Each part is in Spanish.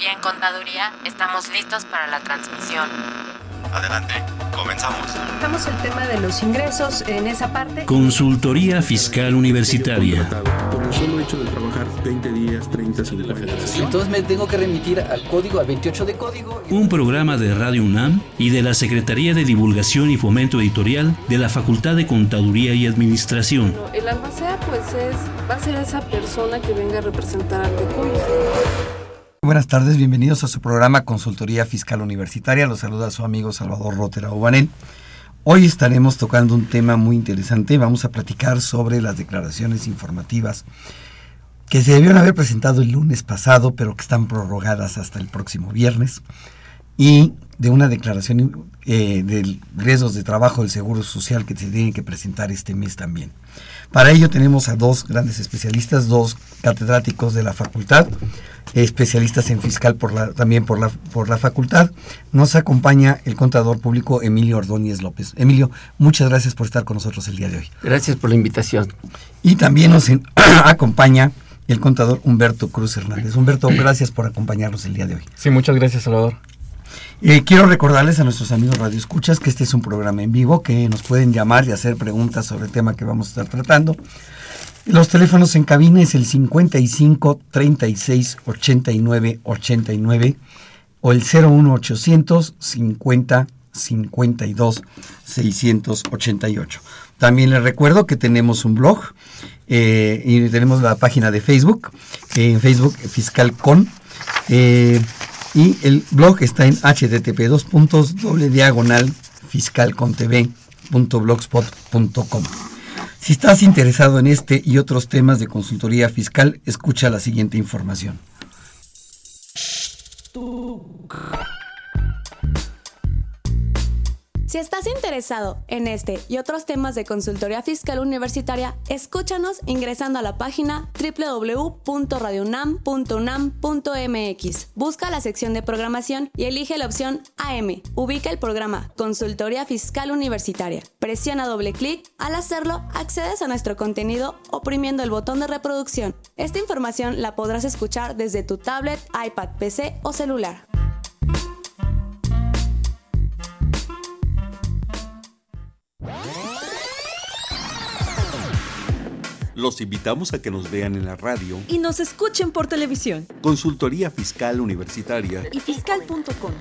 y en Contaduría estamos listos para la transmisión. Adelante, comenzamos. Tocamos el tema de los ingresos en esa parte. Consultoría Fiscal Universitaria. Por el solo hecho de trabajar 20 días, 30 sin la federación. Entonces me tengo que remitir al código, al 28 de código. Un programa de Radio UNAM y de la Secretaría de Divulgación y Fomento Editorial de la Facultad de Contaduría y Administración. El albacea pues es, va a ser esa persona que venga a representar al TECUY. Buenas tardes, bienvenidos a su programa Consultoría Fiscal Universitaria. Los saluda su amigo Salvador Rotera Ubanén. Hoy estaremos tocando un tema muy interesante. Vamos a platicar sobre las declaraciones informativas que se debieron haber presentado el lunes pasado, pero que están prorrogadas hasta el próximo viernes. Y de una declaración eh, de riesgos de trabajo del Seguro Social que se tienen que presentar este mes también. Para ello tenemos a dos grandes especialistas, dos catedráticos de la facultad, especialistas en fiscal por la, también por la, por la facultad. Nos acompaña el contador público Emilio Ordóñez López. Emilio, muchas gracias por estar con nosotros el día de hoy. Gracias por la invitación. Y también nos acompaña el contador Humberto Cruz Hernández. Humberto, gracias por acompañarnos el día de hoy. Sí, muchas gracias, Salvador. Eh, quiero recordarles a nuestros amigos Radio Escuchas que este es un programa en vivo, que nos pueden llamar y hacer preguntas sobre el tema que vamos a estar tratando. Los teléfonos en cabina es el 55 36 89 89 o el 01 800 50 52 688. También les recuerdo que tenemos un blog eh, y tenemos la página de Facebook, en Facebook Fiscal Con. Eh, y el blog está en http dos puntos doble diagonal fiscalcontv.blogspot.com. Si estás interesado en este y otros temas de consultoría fiscal, escucha la siguiente información. Si estás interesado en este y otros temas de consultoría fiscal universitaria, escúchanos ingresando a la página www.radionam.unam.mx. Busca la sección de programación y elige la opción AM. Ubica el programa Consultoría Fiscal Universitaria. Presiona doble clic. Al hacerlo, accedes a nuestro contenido oprimiendo el botón de reproducción. Esta información la podrás escuchar desde tu tablet, iPad, PC o celular. Los invitamos a que nos vean en la radio. Y nos escuchen por televisión. Consultoría Fiscal Universitaria. Y fiscal.com.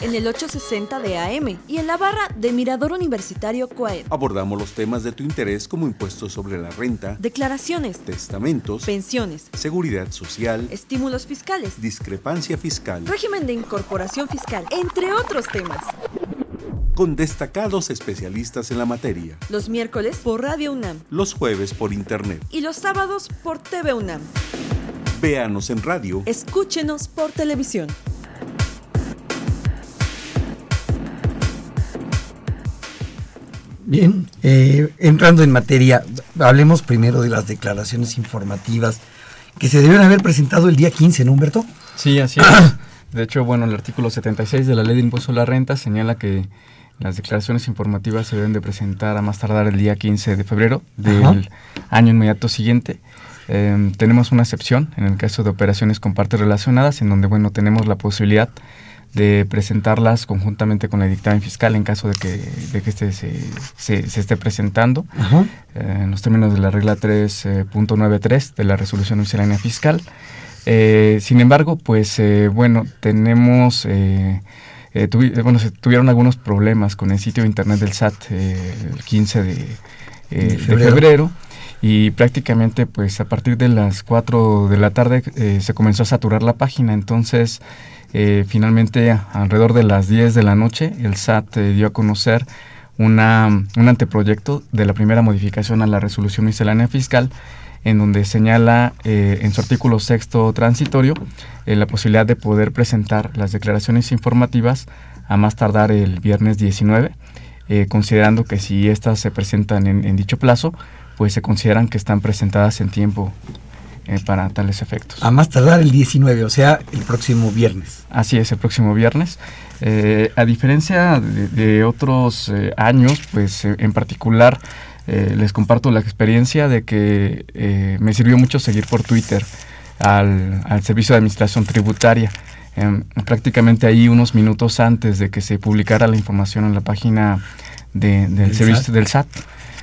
En el 860 de AM y en la barra de Mirador Universitario Coaed. Abordamos los temas de tu interés como impuestos sobre la renta, declaraciones, testamentos, pensiones, seguridad social, estímulos fiscales, discrepancia fiscal, régimen de incorporación fiscal, entre otros temas con destacados especialistas en la materia. Los miércoles por Radio UNAM. Los jueves por Internet. Y los sábados por TV UNAM. Véanos en radio. Escúchenos por televisión. Bien, eh, entrando en materia, hablemos primero de las declaraciones informativas que se deben haber presentado el día 15, ¿no, Humberto? Sí, así es. De hecho, bueno, el artículo 76 de la Ley de Impuesto a la Renta señala que las declaraciones informativas se deben de presentar a más tardar el día 15 de febrero del año inmediato siguiente. Em, tenemos una excepción en el caso de operaciones con partes relacionadas, en donde bueno tenemos la posibilidad de presentarlas conjuntamente con el dictamen fiscal en caso de que, de que este se, se, esté presentando eh, en los términos de la regla 3.93 eh, de la resolución miscelánea fiscal. Eh, sin embargo, pues bueno, tenemos eh, eh, bueno, se tuvieron algunos problemas con el sitio de internet del SAT eh, el 15 de, febrero. y prácticamente pues a partir de las 4 de la tarde se comenzó a saturar la página, entonces finalmente alrededor de las 10 de la noche el SAT dio a conocer una, un anteproyecto de la primera modificación a la resolución miscelánea fiscal en donde señala eh, en su artículo sexto transitorio eh, la posibilidad de poder presentar las declaraciones informativas a más tardar el viernes 19, eh, considerando que si éstas se presentan en, dicho plazo, pues se consideran que están presentadas en tiempo para tales efectos. A más tardar el 19, o sea, el próximo viernes. Así es, el próximo viernes. a diferencia de, de otros años, pues en particular eh, les comparto la experiencia de que eh, me sirvió mucho seguir por Twitter al, al Servicio de Administración Tributaria. Em, prácticamente ahí unos minutos antes de que se publicara la información en la página de- del ¿Del servicio SAT? del SAT,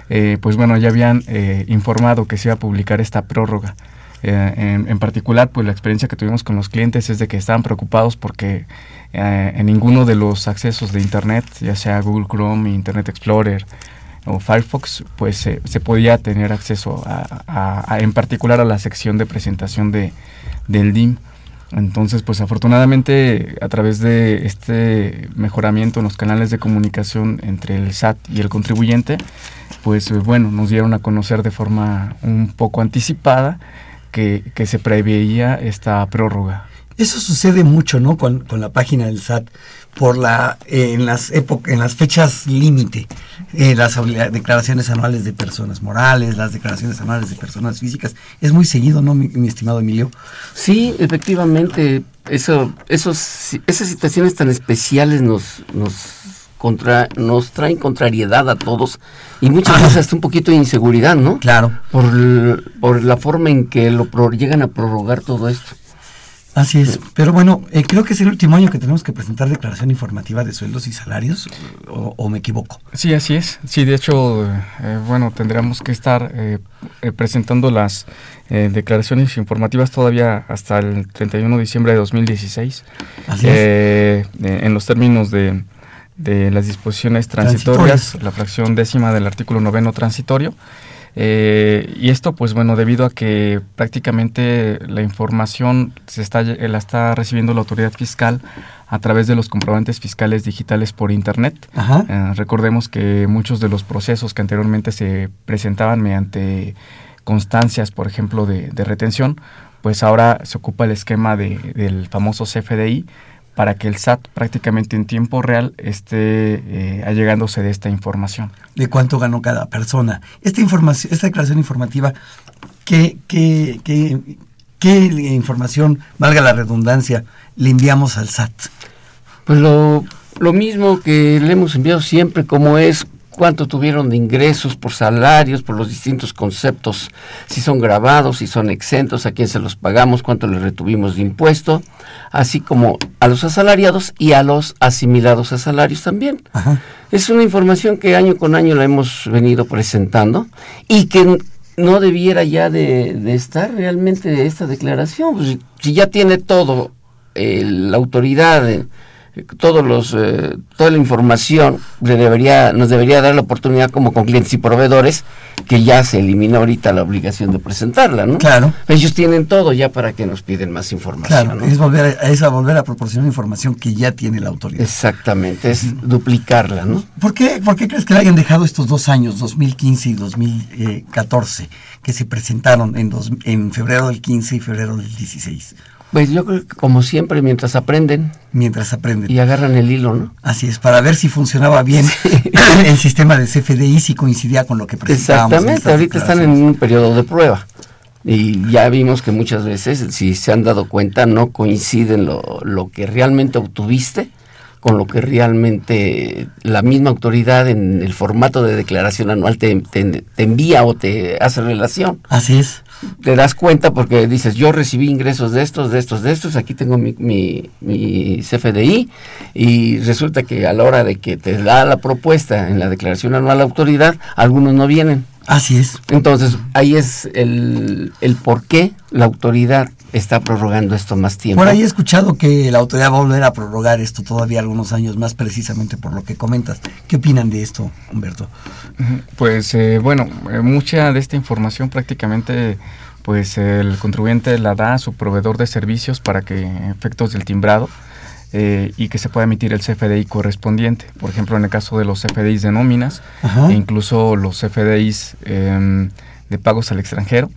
eh, pues bueno, ya habían eh, informado que se iba a publicar esta prórroga. Eh, en, en particular, pues la experiencia que tuvimos con los clientes es de que estaban preocupados porque eh, en ninguno de los accesos de Internet, ya sea Google Chrome, Internet Explorer o Firefox, pues se- se podía tener acceso a- en particular a la sección de presentación de, del DIM. Entonces, pues afortunadamente a través de este mejoramiento en los canales de comunicación entre el SAT y el contribuyente, pues eh, bueno, nos dieron a conocer de forma un poco anticipada que, que se preveía esta prórroga. Eso sucede mucho, ¿no? Con, con la página del SAT, por la, eh, en las en las fechas límite, eh, las declaraciones anuales de personas morales, las declaraciones anuales de personas físicas. Es muy seguido, ¿no, mi, mi estimado Emilio? Sí, efectivamente, eso, esos, esas situaciones tan especiales nos, nos, contra, nos traen contrariedad a todos y muchas veces hasta un poquito de inseguridad, ¿no? Claro. Por, por la forma en que lo pro- llegan a prorrogar todo esto. Así es. Pero bueno, eh, creo que es el último año que tenemos que presentar declaración informativa de sueldos y salarios, o, o me equivoco. Sí, así es. Sí, de hecho, eh, bueno, tendríamos que estar eh, eh, presentando las eh, declaraciones informativas todavía hasta el 31 de diciembre de 2016. Así es. Eh, eh, en los términos de, de las disposiciones transitorias, Transitorias. la fracción décima del artículo noveno transitorio. Eh, y esto, pues bueno, debido a que prácticamente la información se está, eh, la está recibiendo la autoridad fiscal a través de los comprobantes fiscales digitales por Internet. Ajá. Eh, recordemos que muchos de los procesos que anteriormente se presentaban mediante constancias, por ejemplo, de, de retención, pues ahora se ocupa el esquema de- del famoso CFDI para que el SAT prácticamente en tiempo real esté eh, allegándose de esta información. de cuánto ganó cada persona. Esta información, esta declaración informativa, ¿qué, qué, qué, qué información, valga la redundancia, le enviamos al SAT? Pues lo, lo mismo que le hemos enviado siempre, como es cuánto tuvieron de ingresos por salarios, por los distintos conceptos, si son grabados, si son exentos, a quién se los pagamos, cuánto le retuvimos de impuesto, así como a los asalariados y a los asimilados a salarios también. Ajá. Es una información que año con año la hemos venido presentando y que no debiera ya de, de estar realmente esta declaración. Pues, si ya tiene todo, eh, la autoridad, eh, todos los, eh, toda la información, le debería, nos debería dar la oportunidad como con clientes y proveedores que ya se elimina ahorita la obligación de presentarla, ¿no? Claro. Ellos tienen todo ya para que nos piden más información. Claro, ¿no? es volver a, es a volver a proporcionar información que ya tiene la autoridad. Exactamente, es duplicarla, ¿no? ¿Por qué, ¿Por qué crees que le hayan dejado estos dos años, 2015 y 2014, que se presentaron en, dos- en febrero del 15 y febrero del 16? Pues yo creo que como siempre, mientras aprenden Mientras aprenden. y agarran el hilo, ¿no? Así es, para ver si funcionaba bien el sistema de CFDI, si coincidía con lo que presentábamos. en Exactamente, ahorita están en un periodo de prueba. Y ya vimos que muchas veces, si se han dado cuenta, no coinciden lo, lo que realmente obtuviste con lo que realmente la misma autoridad en el formato de declaración anual te, te- te envía o te hace relación. Así es. Te das cuenta porque dices, yo recibí ingresos de estos, de estos, de estos, aquí tengo mi, mi, mi CFDI y resulta que a la hora de que te da la propuesta en la declaración anual la autoridad, algunos no vienen. Así es. Entonces, ahí es el, el por qué la autoridad está prorrogando esto más tiempo. Por ahí he escuchado que la autoridad va a volver a prorrogar esto todavía algunos años más, precisamente por lo que comentas. ¿Qué opinan de esto, Humberto? Pues eh, bueno, eh, mucha de esta información prácticamente pues el contribuyente la da a su proveedor de servicios para que efectos del timbrado eh, y que se pueda emitir el CFDI correspondiente. Por ejemplo, en el caso de los CFDIs de nóminas Ajá. e incluso los CFDIs em, de pagos al extranjero.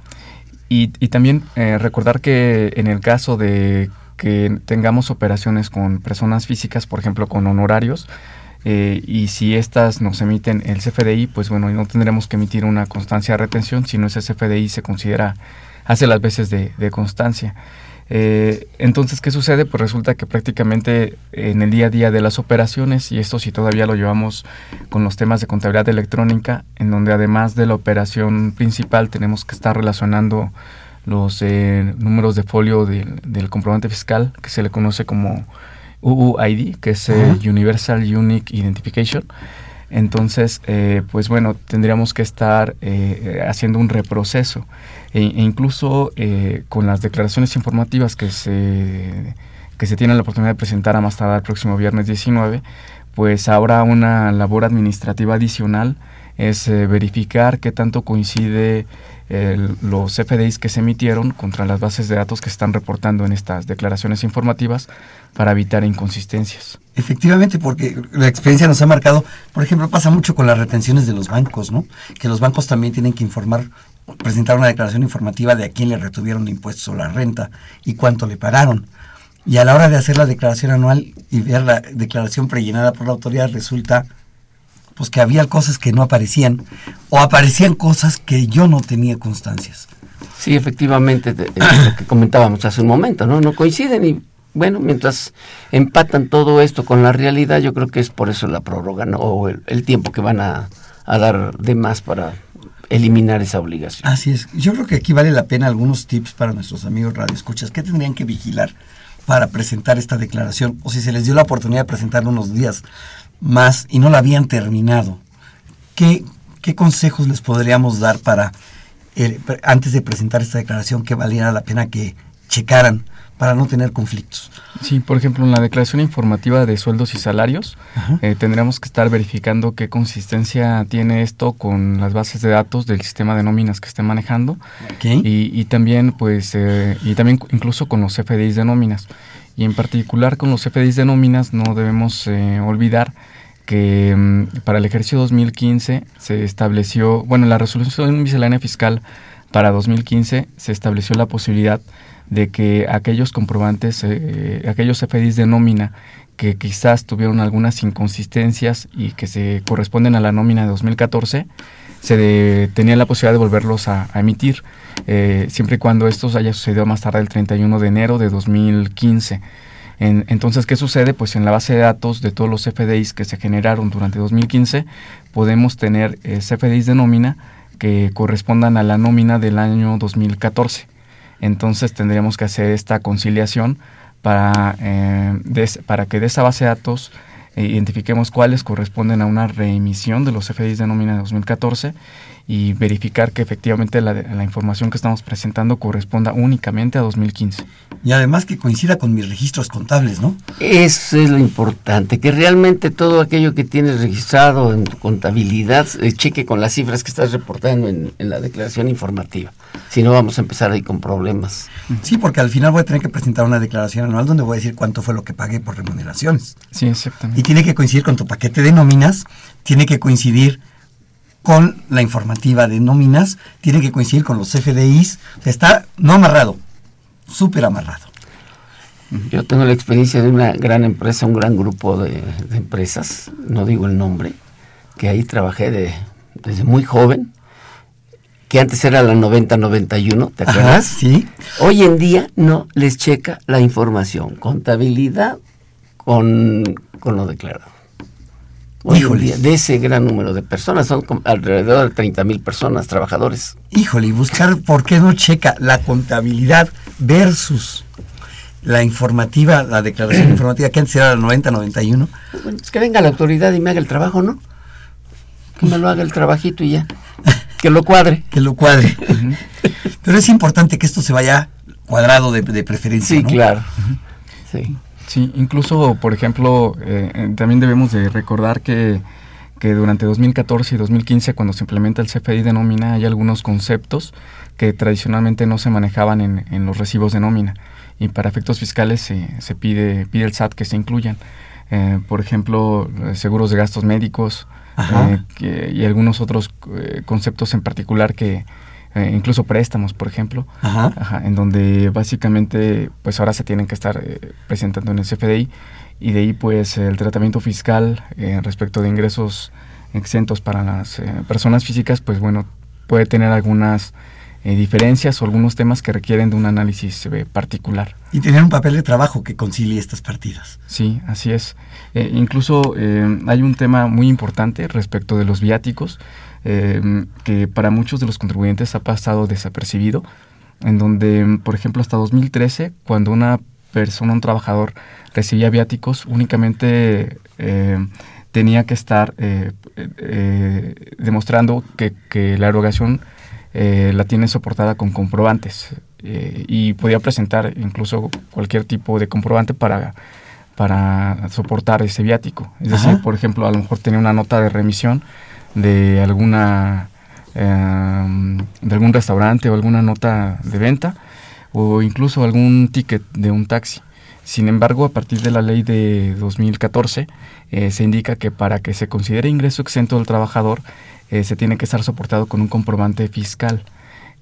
Y, y también eh, recordar que en el caso de que tengamos operaciones con personas físicas, por ejemplo, con honorarios, eh, y si estas nos emiten el CFDI, pues bueno, no tendremos que emitir una constancia de retención, sino ese CFDI se considera, hace las veces de, de constancia. Eh, entonces, ¿qué sucede? Pues resulta que prácticamente en el día a día de las operaciones, y esto si todavía lo llevamos con los temas de contabilidad electrónica, en donde además de la operación principal tenemos que estar relacionando los eh, números de folio del, del comprobante fiscal, que se le conoce como UUID, que es eh, Universal Unique Identification. Entonces, eh, pues bueno, tendríamos que estar eh, haciendo un reproceso. E, e incluso con las declaraciones informativas que se, que se tienen la oportunidad de presentar a más tardar el próximo viernes 19, pues habrá una labor administrativa adicional, es verificar qué tanto coincide los FDIs que se emitieron contra las bases de datos que están reportando en estas declaraciones informativas para evitar inconsistencias. Efectivamente, porque la experiencia nos ha marcado, por ejemplo, pasa mucho con las retenciones de los bancos, ¿no? Que los bancos también tienen que informar, presentar una declaración informativa de a quién le retuvieron impuestos o la renta y cuánto le pagaron. Y a la hora de hacer la declaración anual y ver la declaración prellenada por la autoridad, resulta pues que había cosas que no aparecían o aparecían cosas que yo no tenía constancias. Sí, efectivamente, lo que comentábamos hace un momento, ¿no? No coinciden y bueno, mientras empatan todo esto con la realidad, yo creo que es por eso la prórroga. O el, tiempo que van a, dar de más para eliminar esa obligación. Así es. Yo creo que aquí vale la pena algunos tips para nuestros amigos radioescuchas. ¿Qué tendrían que vigilar para presentar esta declaración? O si se les dio la oportunidad de presentarla unos días más y no la habían terminado, ¿qué, qué consejos les podríamos dar para, eh, antes de presentar esta declaración, que valiera la pena que checaran para no tener conflictos? Sí, por ejemplo, en la declaración informativa de sueldos y salarios, eh, tendríamos que estar verificando qué consistencia tiene esto con las bases de datos del sistema de nóminas que esté manejando y, y, también, pues, eh, y también incluso con los FDIs de nóminas. Y en particular con los FDIs de nóminas no debemos eh, olvidar que mm, para el ejercicio 2015 se estableció, bueno, en la resolución miscelánea fiscal para 2015 se estableció la posibilidad de que aquellos comprobantes, eh, aquellos FDIs de nómina que quizás tuvieron algunas inconsistencias y que se corresponden a la nómina de 2014, se tenía la posibilidad de volverlos a, emitir, eh, siempre y cuando estos haya sucedido más tarde el 31 de enero de 2015. entonces, ¿qué sucede? Pues en la base de datos de todos los FDIs que se generaron durante 2015, podemos tener eh, FDIs de nómina que correspondan a la nómina del año 2014. Entonces tendríamos que hacer esta conciliación para, eh, para que de esa base de datos eh, identifiquemos cuáles corresponden a una reemisión de los FDIs de nómina de 2014 y verificar que efectivamente la, la, información que estamos presentando corresponda únicamente a 2015. Y además que coincida con mis registros contables, ¿no? Eso es lo importante, que realmente todo aquello que tienes registrado en tu contabilidad eh, cheque con las cifras que estás reportando en, en la declaración informativa. Si no, vamos a empezar ahí con problemas. Sí, porque al final voy a tener que presentar una declaración anual donde voy a decir cuánto fue lo que pagué por remuneraciones. Sí, exactamente. Y tiene que coincidir con tu paquete de nóminas, tiene que coincidir con la informativa de nóminas, tiene que coincidir con los FDIs. está no amarrado, súper amarrado. Yo tengo la experiencia de una gran empresa, un gran grupo de, empresas, no digo el nombre, que ahí trabajé de, desde muy joven que antes era la 90-91, ¿te acuerdas? sí. Hoy en día no les checa la información, contabilidad con, con lo declarado. Hoy día, de ese gran número de personas, son alrededor de 30 mil personas, trabajadores. Híjole, y buscar por qué no checa la contabilidad versus la informativa, la declaración informativa, que antes era la 90-91. Bueno, pues que venga la autoridad y me haga el trabajo, ¿no? Que me lo haga el trabajito y ya. Que lo cuadre. Que lo cuadre. Pero es importante que esto se vaya cuadrado de, preferencia. Sí, claro. Sí. Sí, incluso, por ejemplo, eh, eh, también debemos de recordar que, que durante 2014 y 2015, cuando se implementa el CFDI de nómina, hay algunos conceptos que tradicionalmente no se manejaban en, en los recibos de nómina. Y para efectos fiscales se, se pide, pide el SAT que se incluyan. Eh, por ejemplo, seguros de gastos médicos, eh, y algunos otros eh, conceptos en particular que eh, incluso préstamos, por ejemplo, en donde básicamente pues ahora se tienen que estar presentando en el CFDI y de ahí pues el tratamiento fiscal respecto de ingresos exentos para las personas físicas pues bueno puede tener algunas eh, diferencias o algunos temas que requieren de un análisis eh, particular. Y tener un papel de trabajo que concilie estas partidas. Sí, así es. Eh, incluso hay un tema muy importante respecto de los viáticos que para muchos de los contribuyentes ha pasado desapercibido en donde, por ejemplo, hasta 2013, cuando una persona, un trabajador, recibía viáticos, únicamente eh, tenía que estar eh, eh, demostrando que, que, la erogación la tiene soportada con comprobantes y podía presentar incluso cualquier tipo de comprobante para, para soportar ese viático. Es decir, por ejemplo, a lo mejor tenía una nota de remisión de alguna de algún restaurante o alguna nota de venta o incluso algún ticket de un taxi. Sin embargo, a partir de la ley de 2014, eh, se indica que para que se considere ingreso exento del trabajador, eh, se tiene que estar soportado con un comprobante fiscal.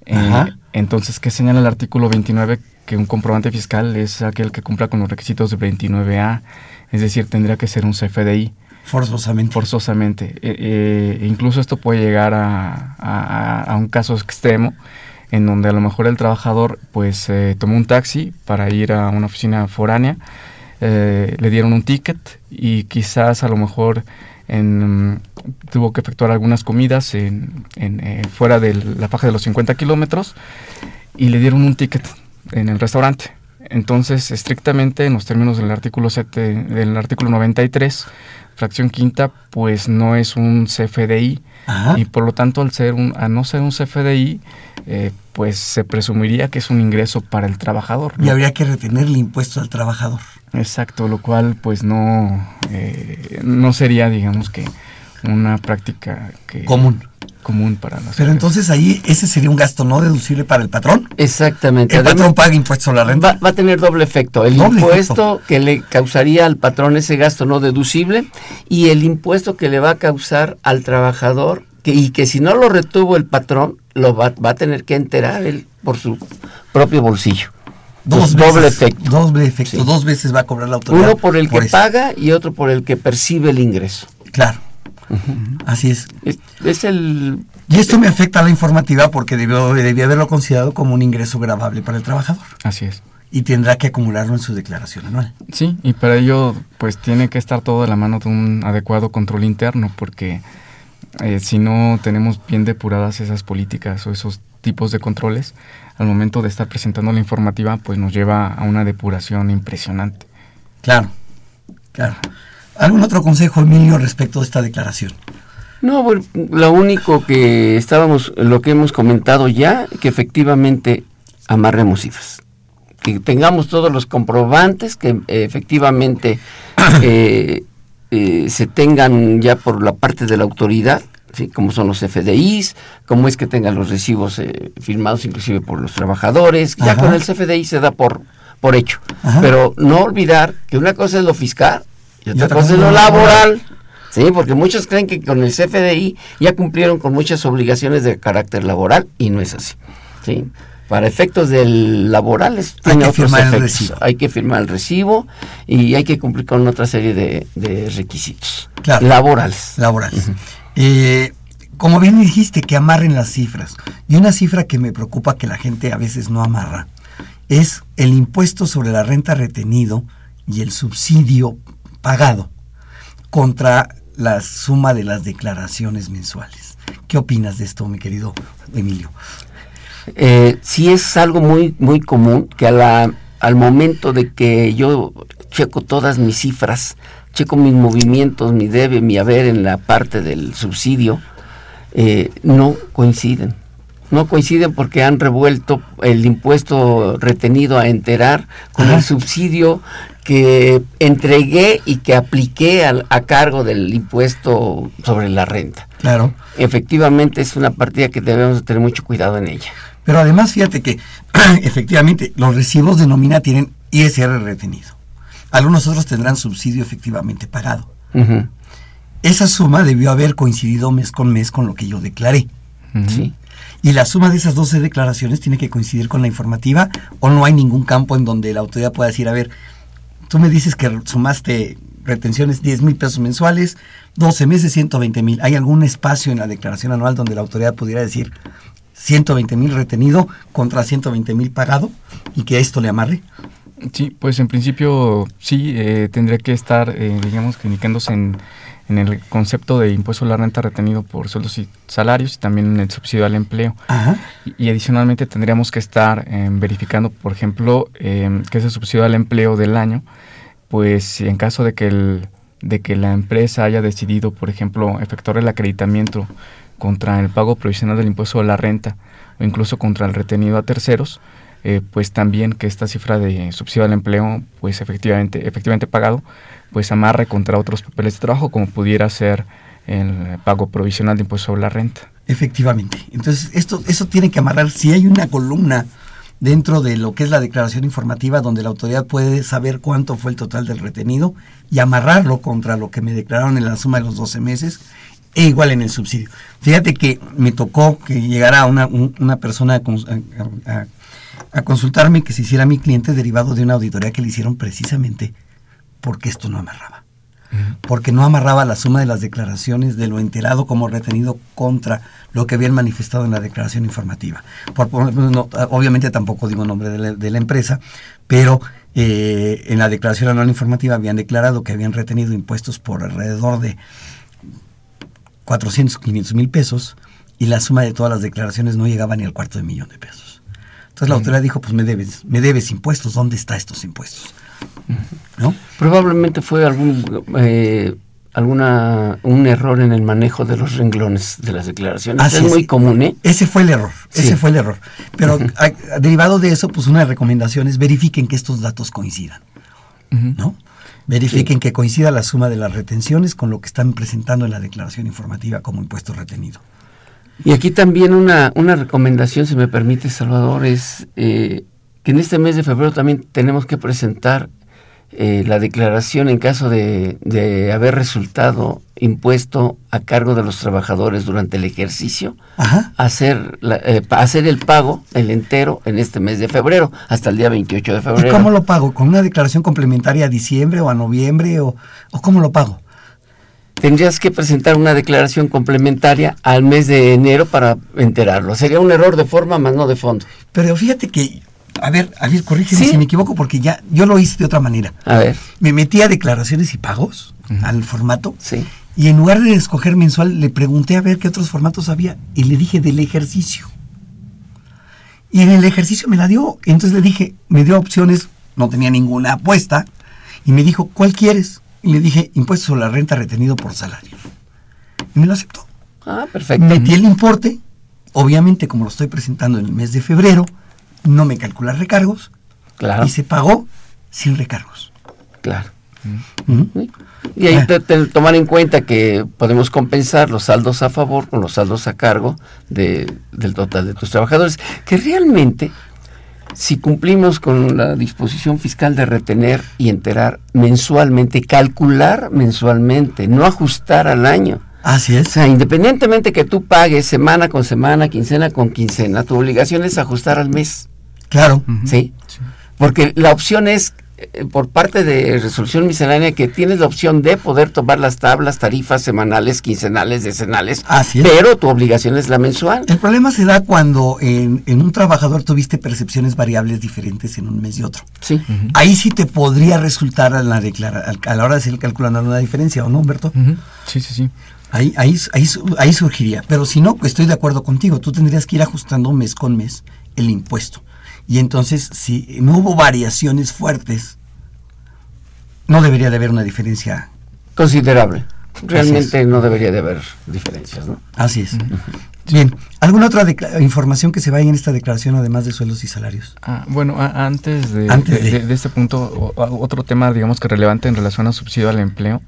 Eh, entonces, ¿qué señala el artículo 29? Que un comprobante fiscal es aquel que cumpla con los requisitos de 29A, es decir, tendría que ser un CFDI. Forzosamente. Forzosamente. E incluso esto puede llegar a, a, un caso extremo en donde a lo mejor el trabajador pues eh, tomó un taxi para ir a una oficina foránea, eh, le dieron un ticket y quizás a lo mejor en, tuvo que efectuar algunas comidas en, eh, fuera de la faja de los 50 kilómetros y le dieron un ticket en el restaurante. Entonces, estrictamente en los términos del artículo 7, del artículo 93, fracción quinta, pues no es un CFDI y por lo tanto al ser un, a no ser un CFDI, eh, pues se presumiría que es un ingreso para el trabajador. Y habría que retenerle impuesto al trabajador. Exacto, lo cual pues no, eh, no sería digamos que una práctica que común común para las Pero entonces ahí ese sería un gasto no deducible para el patrón. Exactamente. El patrón paga impuesto a la renta. Va, a tener doble efecto. El impuesto que le causaría al patrón ese gasto no deducible y el impuesto que le va a causar al trabajador que, y que si no lo retuvo el patrón, lo va, a tener que enterar él por su propio bolsillo. Dos doble efecto. Doble efecto. Dos veces va a cobrar la autoridad. Uno por el que paga y otro por el que percibe el ingreso. Claro. Así es. es. el... Y esto me afecta a la informativa porque debió, debía haberlo considerado como un ingreso grabable para el trabajador. Así es. Y tendrá que acumularlo en su declaración anual. Sí, y para ello pues tiene que estar todo de la mano de un adecuado control interno porque eh, si no tenemos bien depuradas esas políticas o esos tipos de controles, al momento de estar presentando la informativa pues nos lleva a una depuración impresionante. Claro, claro. ¿Algún otro consejo, Emilio, respecto de esta declaración? No, lo único que estábamos, lo que hemos comentado ya, que efectivamente amarremos cifras. Que tengamos todos los comprobantes, que efectivamente eh, eh, se tengan ya por la parte de la autoridad, ¿sí? como son los FDIs, cómo es que tengan los recibos eh, firmados inclusive por los trabajadores. Ya con el CFDI se da por, por hecho. Pero no olvidar que una cosa es lo fiscal y otra, cosa es lo laboral. Sí, porque muchos creen que con el CFDI ya cumplieron con muchas obligaciones de carácter laboral y no es así. ¿sí? Para efectos del laboral hay que firmar el recibo. Hay que firmar el recibo y hay que cumplir con otra serie de, requisitos laborales. Laborales. Eh, como bien dijiste, que amarren las cifras. Y una cifra que me preocupa que la gente a veces no amarra es el impuesto sobre la renta retenido y el subsidio pagado contra la suma de las declaraciones mensuales. ¿Qué opinas de esto, mi querido Emilio? Eh, sí es algo muy, muy común que a la, al momento de que yo checo todas mis cifras, checo mis movimientos, mi debe, mi haber en la parte del subsidio, eh, no coinciden. No coinciden porque han revuelto el impuesto retenido a enterar con el subsidio que entregué y que apliqué a, cargo del impuesto sobre la renta. Claro. Efectivamente es una partida que debemos tener mucho cuidado en ella. Pero además fíjate que efectivamente los recibos de nómina tienen ISR retenido. Algunos otros tendrán subsidio efectivamente pagado. Esa suma debió haber coincidido mes con mes con lo que yo declaré. Sí. Y la suma de esas 12 declaraciones tiene que coincidir con la informativa o no hay ningún campo en donde la autoridad pueda decir, a ver, Tú me dices que sumaste retenciones 10 mil pesos mensuales, 12 meses 120 mil. ¿Hay algún espacio en la declaración anual donde la autoridad pudiera decir 120 mil retenido contra 120 mil pagado y que esto le amarre? Sí, pues en principio sí, eh, tendría que estar, eh, digamos, indicándose en, en el concepto de impuesto a la renta retenido por sueldos y salarios y también en el subsidio al empleo. Y, adicionalmente tendríamos que estar em, verificando, por ejemplo, em, que ese subsidio al empleo del año, pues en caso de que, el, de que la empresa haya decidido, por ejemplo, efectuar el acreditamiento contra el pago provisional del impuesto a la renta o incluso contra el retenido a terceros, eh, pues también que esta cifra de subsidio al empleo, pues efectivamente, efectivamente pagado, pues amarre contra otros papeles de trabajo, como pudiera ser el pago provisional de impuesto sobre la renta. Efectivamente. Entonces, esto, eso tiene que amarrar. Si hay una columna dentro de lo que es la declaración informativa donde la autoridad puede saber cuánto fue el total del retenido y amarrarlo contra lo que me declararon en la suma de los 12 meses e igual en el subsidio. Fíjate que me tocó que llegara una, una persona a, consultarme que se hiciera mi cliente derivado de una auditoría que le hicieron precisamente porque esto no amarraba. Porque no amarraba la suma de las declaraciones de lo enterado como retenido contra lo que habían manifestado en la declaración informativa. Por, obviamente tampoco digo nombre de la, empresa, pero eh, en la declaración anual informativa habían declarado que habían retenido impuestos por alrededor de 400, 500 mil pesos y la suma de todas las declaraciones no llegaba ni al cuarto de millón de pesos. Entonces la autoridad dijo, pues me debes, me debes impuestos, ¿dónde están estos impuestos? ¿No? Probablemente fue algún eh, alguna un error en el manejo de los renglones de las declaraciones. es, muy común, ¿eh? Ese fue el error, ese fue el error. Pero derivado de eso, pues una recomendación es verifiquen que estos datos coincidan, ¿no? Verifiquen que coincida la suma de las retenciones con lo que están presentando en la declaración informativa como impuesto retenido. Y aquí también una, una recomendación, si me permite, Salvador, es eh, que en este mes de febrero también tenemos que presentar eh, la declaración en caso de, haber resultado impuesto a cargo de los trabajadores durante el ejercicio, Hacer, eh, hacer el pago, el entero, en este mes de febrero, hasta el día 28 de febrero. ¿Y cómo lo pago? ¿Con una declaración complementaria a diciembre o a noviembre? ¿O, o cómo lo pago? Tendrías que presentar una declaración complementaria al mes de enero para enterarlo. Sería un error de forma, más no de fondo. Pero fíjate que a ver, a ver, corrígeme si me equivoco, porque ya yo lo hice de otra manera. A ver. Me metí a declaraciones y pagos, al formato. Sí. Y en lugar de escoger mensual, le pregunté a ver qué otros formatos había y le dije del ejercicio. Y en el ejercicio me la dio. Entonces le dije, me dio opciones, no tenía ninguna apuesta. Y me dijo, ¿cuál quieres? Y le dije, impuesto sobre la renta retenido por salario. Y me lo aceptó. Ah, perfecto. Metí el importe. Obviamente, como lo estoy presentando en el mes de febrero, no me calcula recargos claro. y se pagó sin recargos. Claro. Y ahí tomar en cuenta que podemos compensar los saldos a favor con los saldos a cargo de, del total de tus trabajadores, que realmente si cumplimos con la disposición fiscal de retener y enterar mensualmente, calcular mensualmente, no ajustar al año. Así es. O sea, independientemente que tú pagues semana con semana, quincena con quincena, tu obligación es ajustar al mes. Claro. ¿Sí? Porque la opción es por parte de resolución miscelánea que tienes la opción de poder tomar las tablas, tarifas semanales, quincenales, decenales, Así pero tu obligación es la mensual. El problema se da cuando en, un trabajador tuviste percepciones variables diferentes en un mes y otro. Sí. Ahí sí te podría resultar a la, a la hora de hacer el cálculo una diferencia, ¿o no, Humberto? Sí, sí, sí. Ahí, ahí, ahí, ahí surgiría. Pero si no, estoy de acuerdo contigo. Tú tendrías que ir ajustando mes con mes el impuesto. Y entonces, si no hubo variaciones fuertes, no debería de haber una diferencia considerable. Realmente no debería de haber diferencias, ¿no? Así es. Bien, ¿alguna otra información que se vaya en esta declaración además de sueldos y salarios? Ah, bueno, antes, de, de, este punto, otro tema, digamos que relevante en relación al subsidio al empleo,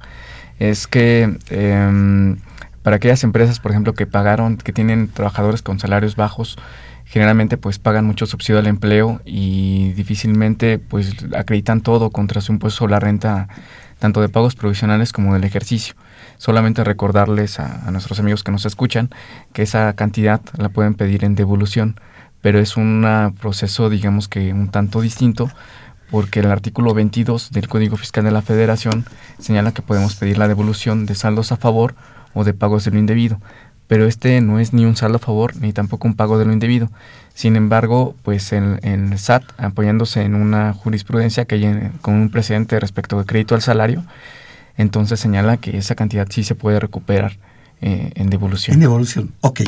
es que em, para aquellas empresas, por ejemplo, que pagaron, que tienen trabajadores con salarios bajos, generalmente pues pagan mucho subsidio al empleo y difícilmente pues acreditan todo contra su impuesto sobre la renta tanto de pagos provisionales como del ejercicio. Solamente recordarles a, nuestros amigos que nos escuchan que esa cantidad la pueden pedir en devolución, pero es un proceso digamos que un tanto distinto porque el artículo 22 del Código Fiscal de la Federación señala que podemos pedir la devolución de saldos a favor o de pagos de lo indebido pero este no es ni un saldo a favor ni tampoco un pago de lo indebido. Sin embargo, pues el, el SAT, apoyándose en una jurisprudencia que hay con un precedente respecto de crédito al salario, entonces señala que esa cantidad sí se puede recuperar eh, en devolución. En devolución, ok.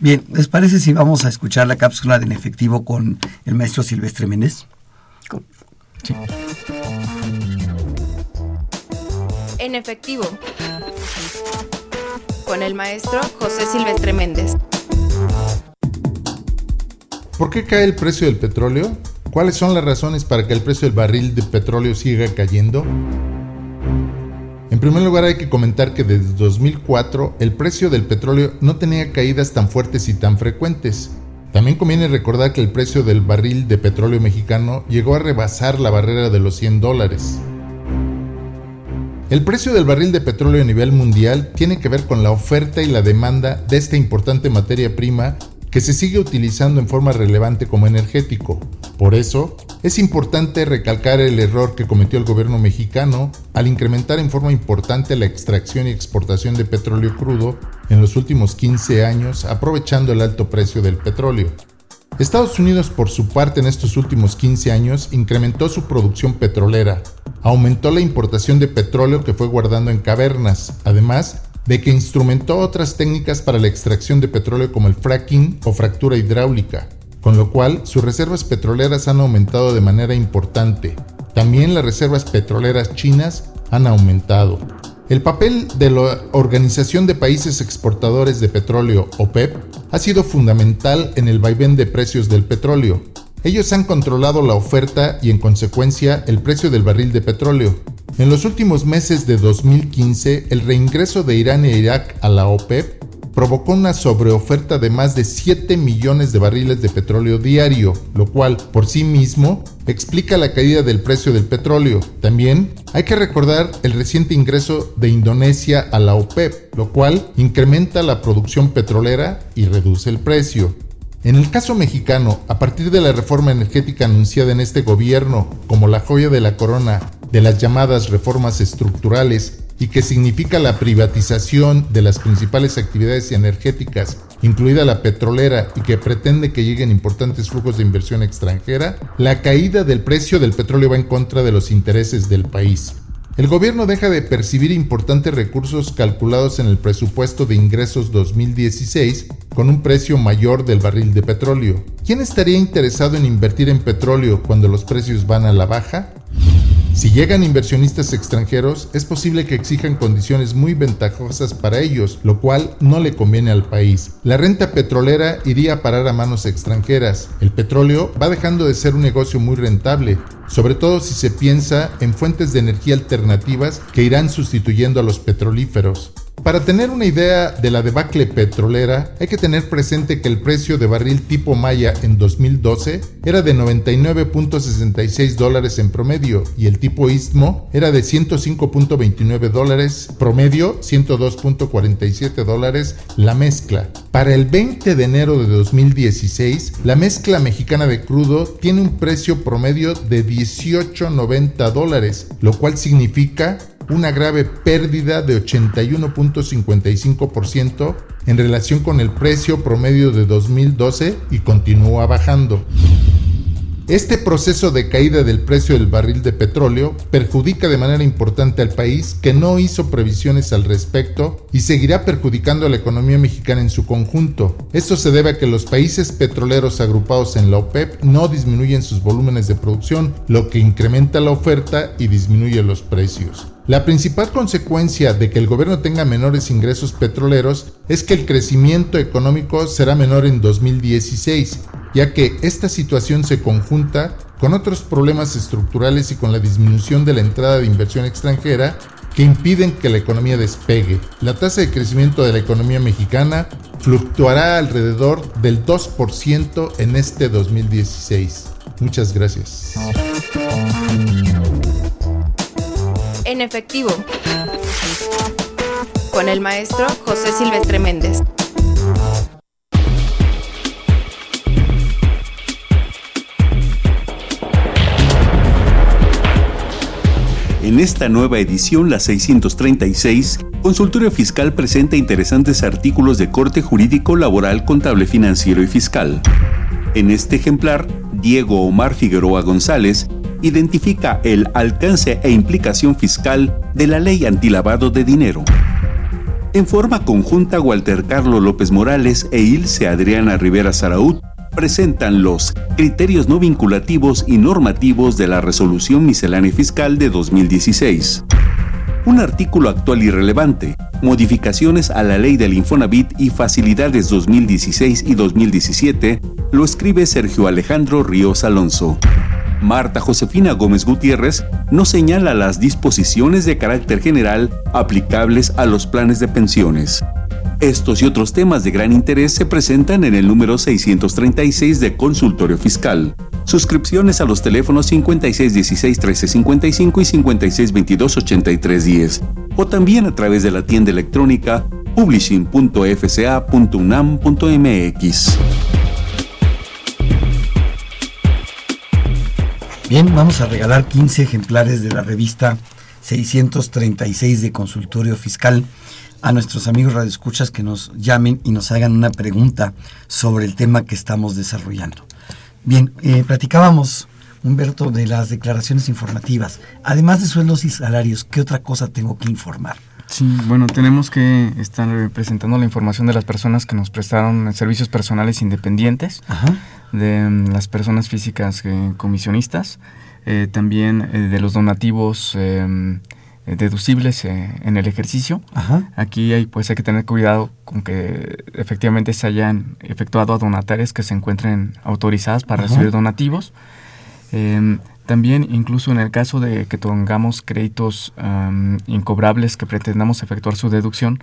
Bien, ¿les parece si vamos a escuchar la cápsula de en efectivo con el maestro Silvestre Méndez? Sí. En efectivo, con el maestro José Silvestre Méndez. ¿Por qué cae el precio del petróleo? ¿Cuáles son las razones para que el precio del barril de petróleo siga cayendo? En primer lugar hay que comentar que desde 2004 el precio del petróleo no tenía caídas tan fuertes y tan frecuentes. También conviene recordar que el precio del barril de petróleo mexicano llegó a rebasar la barrera de los 100 dólares. El precio del barril de petróleo a nivel mundial tiene que ver con la oferta y la demanda de esta importante materia prima que se sigue utilizando en forma relevante como energético. Por eso, es importante recalcar el error que cometió el gobierno mexicano al incrementar en forma importante la extracción y exportación de petróleo crudo en los últimos 15 años, aprovechando el alto precio del petróleo. Estados Unidos, por su parte, en estos últimos 15 años, incrementó su producción petrolera, aumentó la importación de petróleo que fue guardando en cavernas, además de que instrumentó otras técnicas para la extracción de petróleo como el fracking o fractura hidráulica, con lo cual sus reservas petroleras han aumentado de manera importante. También las reservas petroleras chinas han aumentado. El papel de la Organización de Países Exportadores de Petróleo, OPEP, ha sido fundamental en el vaivén de precios del petróleo. Ellos han controlado la oferta y en consecuencia el precio del barril de petróleo, en los últimos meses de 2015, el reingreso de Irán e Irak a la OPEP provocó una sobreoferta de más de 7 millones de barriles de petróleo diario, lo cual por sí mismo explica la caída del precio del petróleo. También hay que recordar el reciente ingreso de Indonesia a la OPEP, lo cual incrementa la producción petrolera y reduce el precio. En el caso mexicano, a partir de la reforma energética anunciada en este gobierno como la joya de la corona de las llamadas reformas estructurales y que significa la privatización de las principales actividades energéticas, incluida la petrolera, y que pretende que lleguen importantes flujos de inversión extranjera, la caída del precio del petróleo va en contra de los intereses del país. El gobierno deja de percibir importantes recursos calculados en el presupuesto de ingresos 2016 con un precio mayor del barril de petróleo. ¿Quién estaría interesado en invertir en petróleo cuando los precios van a la baja? Si llegan inversionistas extranjeros, es posible que exijan condiciones muy ventajosas para ellos, lo cual no le conviene al país. La renta petrolera iría a parar a manos extranjeras. El petróleo va dejando de ser un negocio muy rentable, sobre todo si se piensa en fuentes de energía alternativas que irán sustituyendo a los petrolíferos. Para tener una idea de la debacle petrolera, hay que tener presente que el precio de barril tipo Maya en 2012 era de 99.66 dólares en promedio y el tipo Istmo era de 105.29 dólares promedio, 102.47 dólares la mezcla. Para el 20 de enero de 2016, la mezcla mexicana de crudo tiene un precio promedio de 18.90 dólares, lo cual significa una grave pérdida de 81.55% en relación con el precio promedio de 2012 y continúa bajando. Este proceso de caída del precio del barril de petróleo perjudica de manera importante al país que no hizo previsiones al respecto y seguirá perjudicando a la economía mexicana en su conjunto. Esto se debe a que los países petroleros agrupados en la OPEP no disminuyen sus volúmenes de producción, lo que incrementa la oferta y disminuye los precios. La principal consecuencia de que el gobierno tenga menores ingresos petroleros es que el crecimiento económico será menor en 2016, ya que esta situación se conjunta con otros problemas estructurales y con la disminución de la entrada de inversión extranjera que impiden que la economía despegue. La tasa de crecimiento de la economía mexicana fluctuará alrededor del 2% en este 2016. Muchas gracias en efectivo. Con el maestro José Silvestre Méndez. En esta nueva edición, la 636, Consultorio Fiscal presenta interesantes artículos de corte jurídico, laboral, contable, financiero y fiscal. En este ejemplar, Diego Omar Figueroa González identifica el alcance e implicación fiscal de la Ley Antilavado de Dinero. En forma conjunta, Walter Carlos López Morales e Ilse Adriana Rivera Saraút presentan los criterios no vinculativos y normativos de la Resolución Miscelánea Fiscal de 2016. Un artículo actual y relevante, modificaciones a la ley del Infonavit y facilidades 2016 y 2017, lo escribe Sergio Alejandro Ríos Alonso. Marta Josefina Gómez Gutiérrez nos señala las disposiciones de carácter general aplicables a los planes de pensiones. Estos y otros temas de gran interés se presentan en el número 636 de Consultorio Fiscal. Suscripciones a los teléfonos 5616-1355 y 5622-8310 o también a través de la tienda electrónica publishing.fca.unam.mx. Bien, vamos a regalar 15 ejemplares de la revista 636 de Consultorio Fiscal a nuestros amigos radioescuchas que nos llamen y nos hagan una pregunta sobre el tema que estamos desarrollando. Bien, eh, platicábamos, Humberto, de las declaraciones informativas. Además de sueldos y salarios, ¿qué otra cosa tengo que informar? Sí, bueno, tenemos que estar presentando la información de las personas que nos prestaron servicios personales independientes, de mm, las personas físicas eh, comisionistas, eh, también eh, de los donativos em, deducibles en el ejercicio. Aquí hay, pues hay que tener cuidado con que efectivamente se hayan efectuado a donatarias que se encuentren autorizadas para recibir donativos. Em, también, incluso en el caso de que tengamos créditos incobrables que pretendamos efectuar su deducción,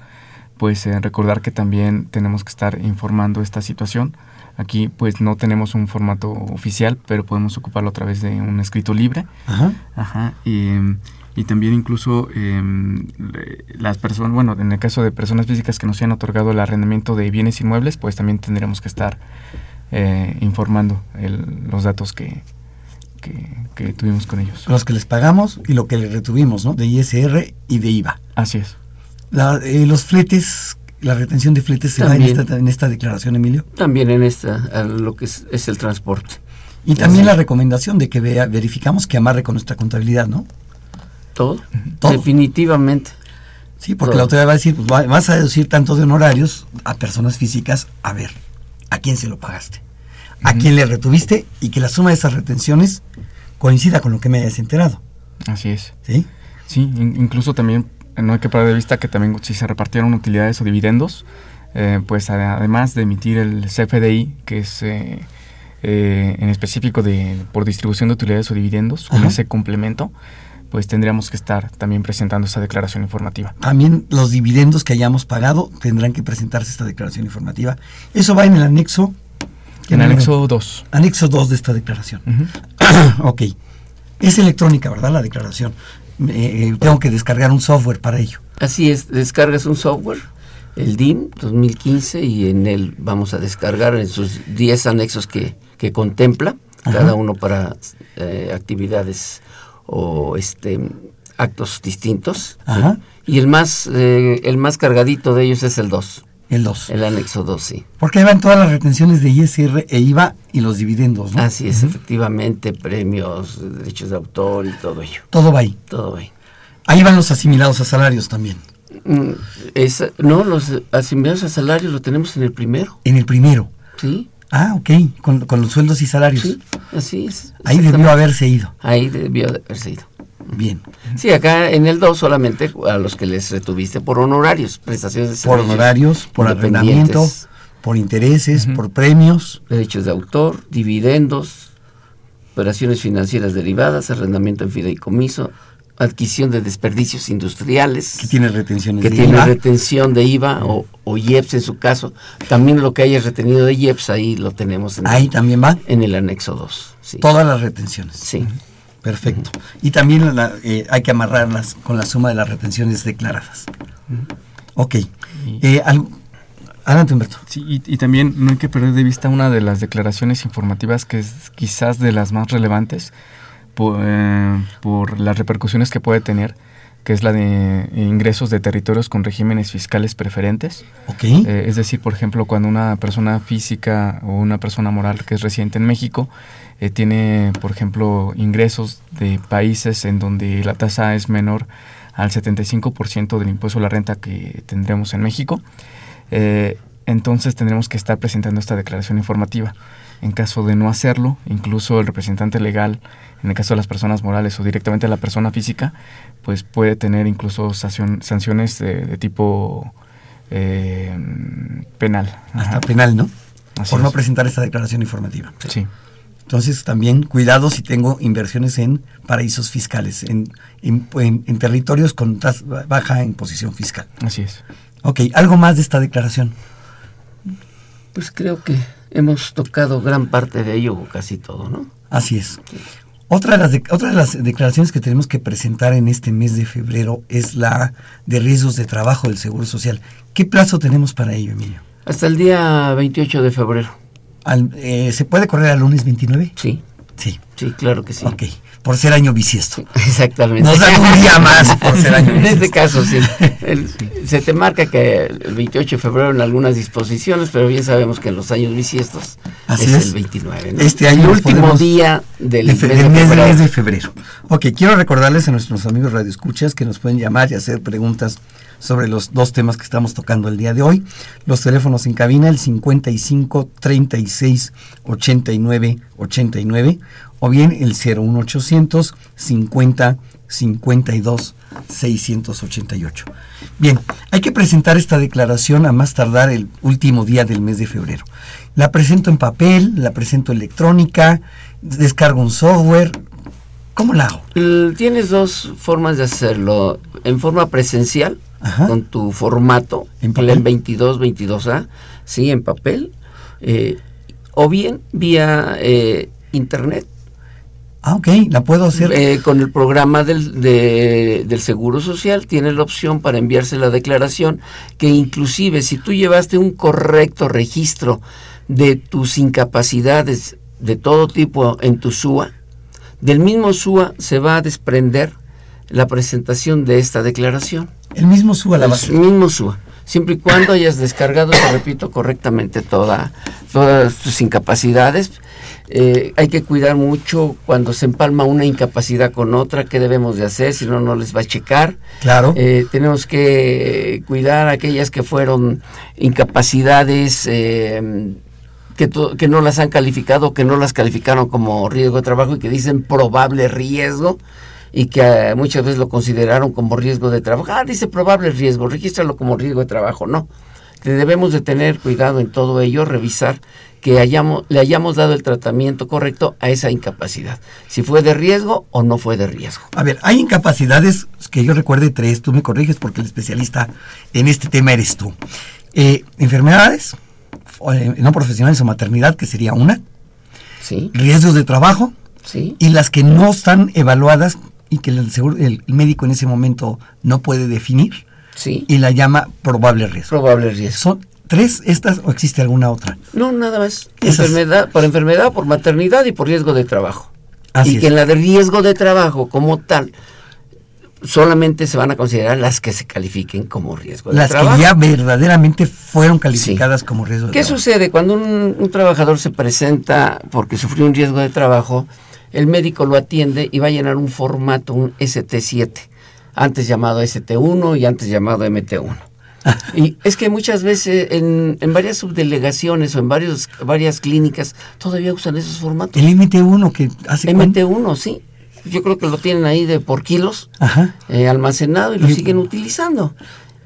pues eh, recordar que también tenemos que estar informando esta situación. Aquí pues no tenemos un formato oficial, pero podemos ocuparlo a través de un escrito libre. Ajá. Ajá. Y, y también incluso em, las personas, bueno, en el caso de personas físicas que nos hayan otorgado el arrendamiento de bienes inmuebles, pues también tendríamos que estar eh, informando los datos que, que, tuvimos con ellos. Los que les pagamos y lo que les retuvimos, ¿no? De ISR y de IVA. Así es. Eh, los fletes, la retención de fletes se da en esta, en esta, declaración, Emilio. También en esta, lo que es, el transporte. Y también la recomendación de que vea, verificamos que amarre con nuestra contabilidad, ¿no? Todo. Definitivamente. Sí, porque la autoridad va a decir, pues vas a deducir tanto de honorarios a personas físicas, a ver, ¿a quién se lo pagaste? ¿A quién le retuviste? Y que la suma de esas retenciones coincida con lo que me hayas enterado. Así es. ¿Sí? Sí, incluso también no hay que perder de vista que también si se repartieron utilidades o dividendos, eh, pues además de emitir el CFDI, que es eh, eh, en específico de por distribución de utilidades o dividendos, con ese complemento, pues tendríamos que estar también presentando esa declaración informativa. También los dividendos que hayamos pagado tendrán que presentarse esta declaración informativa. Eso va en el anexo. En el anexo 2. Anexo 2 de esta declaración. ok. Es electrónica, ¿verdad? La declaración. Eh, tengo que descargar un software para ello. Así es, descargas un software, el DIM 2015, y en él vamos a descargar en sus 10 anexos que, que contempla, cada uno para eh, actividades o este actos distintos. Y el más, eh, el más cargadito de ellos es el 2. El 2. El anexo 2, sí. Porque ahí van todas las retenciones de ISR e IVA y los dividendos, ¿no? Así es, efectivamente, premios, derechos de autor y todo ello. Todo va ahí. Todo va ahí. Ahí van los asimilados a salarios también. Mm, no, los asimilados a salarios lo tenemos en el primero. En el primero. Sí. Ah, ok, con, con los sueldos y salarios. Sí, así es. Ahí debió haberse ido. Ahí debió haberse ido. Bien. Sí, acá en el 2 solamente a los que les retuviste por honorarios, prestaciones de servicios. Por honorarios, por arrendamiento, por intereses, por premios. Derechos de autor, dividendos, operaciones financieras derivadas, arrendamiento en fideicomiso, adquisición de desperdicios industriales. Que tiene retenciones que tiene retención de IVA o, o, IEPS en su caso. También lo que haya retenido de IEPS ahí lo tenemos en Ahí también va. En el anexo 2. Todas las retenciones. Sí. Perfecto. Y también eh, hay que amarrarlas con la suma de las retenciones declaradas. Ok. Eh, adelante, Humberto. Sí, y, también no hay que perder de vista una de las declaraciones informativas que es quizás de las más relevantes por, eh, por las repercusiones que puede tener que es la de ingresos de territorios con regímenes fiscales preferentes. Okay. es decir, por ejemplo, cuando una persona física o una persona moral que es residente en México eh, tiene, por ejemplo, ingresos de países en donde la tasa es menor al 75% del impuesto a la renta que tendremos en México. Eh, entonces tendremos que estar presentando esta declaración informativa. En caso de no hacerlo, incluso el representante legal, en el caso de las personas morales o directamente la persona física, pues puede tener incluso sanciones de, tipo eh, penal. Hasta penal, ¿no? Por no presentar esta declaración informativa. Sí. Entonces también cuidado si tengo inversiones en paraísos fiscales, en, en territorios con baja imposición fiscal. Así es. Ok, ¿algo más de esta declaración? Pues creo que hemos tocado gran parte de ello, o casi todo, ¿no? Así es. Otra de, las otra de las declaraciones que tenemos que presentar en este mes de febrero es la de riesgos de trabajo del Seguro Social. ¿Qué plazo tenemos para ello, Emilio? Hasta el día 28 de febrero. Eh, ¿Se puede correr al lunes 29? Sí. Sí. Sí, claro que sí. Ok, por ser año bisiesto. Exactamente. Nos dan un día más por ser año bisiesto. En este caso, sí. se te marca que el 28 de febrero en algunas disposiciones, pero bien sabemos que en los años bisiestos es, el 29. Este año. El último día del, mes, de mes, de febrero. Ok, quiero recordarles a nuestros amigos radioescuchas que nos pueden llamar y hacer preguntas sobre los dos temas que estamos tocando el día de hoy. Los teléfonos en cabina, el 55 36 89 89 o bien el 01800 50 52 688. Bien, hay que presentar esta declaración a más tardar el último día del mes de febrero. La presento en papel, la presento electrónica, descargo un software. ¿Cómo la hago? Tienes dos formas de hacerlo. En forma presencial, con tu formato, en el 22, 22A, sí, en papel, eh, o bien vía eh, internet. Ah, ok, la puedo hacer. Eh, con el programa del, del Seguro Social tiene la opción para enviarse la declaración que inclusive si tú llevaste un correcto registro de tus incapacidades de todo tipo en tu SUA, del mismo SUA se va a desprender la presentación de esta declaración. El mismo SUA la base. El mismo SUA. Siempre y cuando hayas descargado, te repito, correctamente toda, todas tus incapacidades. Eh, hay que cuidar mucho cuando se empalma una incapacidad con otra, qué debemos de hacer, si no, no les va a checar. Claro. Eh, tenemos que cuidar aquellas que fueron incapacidades eh, que, no las han calificado, que no las calificaron como riesgo de trabajo y que dicen probable riesgo y que eh, muchas veces lo consideraron como riesgo de trabajo. Ah, dice probable riesgo, regístralo como riesgo de trabajo. No, debemos de tener cuidado en todo ello, revisar que le hayamos dado el tratamiento correcto a esa incapacidad, si fue de riesgo o no fue de riesgo. A ver, hay incapacidades que yo recuerde tres, tú me corriges porque el especialista en este tema eres tú. Eh, enfermedades no profesionales o maternidad, que sería una. Sí. Riesgos de trabajo. Sí. Y las que no están evaluadas y que el, seguro, el médico en ese momento no puede definir. Sí. Y la llama probable riesgo. Probable riesgo. ¿Son tres estas o existe alguna otra? No, nada más. Enfermedad, por enfermedad, por maternidad y por riesgo de trabajo. Así y que en la de riesgo de trabajo como tal solamente se van a considerar las que se califiquen como riesgo de trabajo. Las que ya verdaderamente fueron calificadas como riesgo de ¿Qué trabajo. ¿Qué sucede cuando un, un, trabajador se presenta porque sufrió un riesgo de trabajo? el médico lo atiende y va a llenar un formato, un ST7, antes llamado ST1 y antes llamado MT1. y es que muchas veces en, en, varias subdelegaciones o en varios, varias clínicas todavía usan esos formatos. El MT1 que hace... MT1, sí. Yo creo que lo tienen ahí de por kilos eh, almacenado y lo siguen utilizando.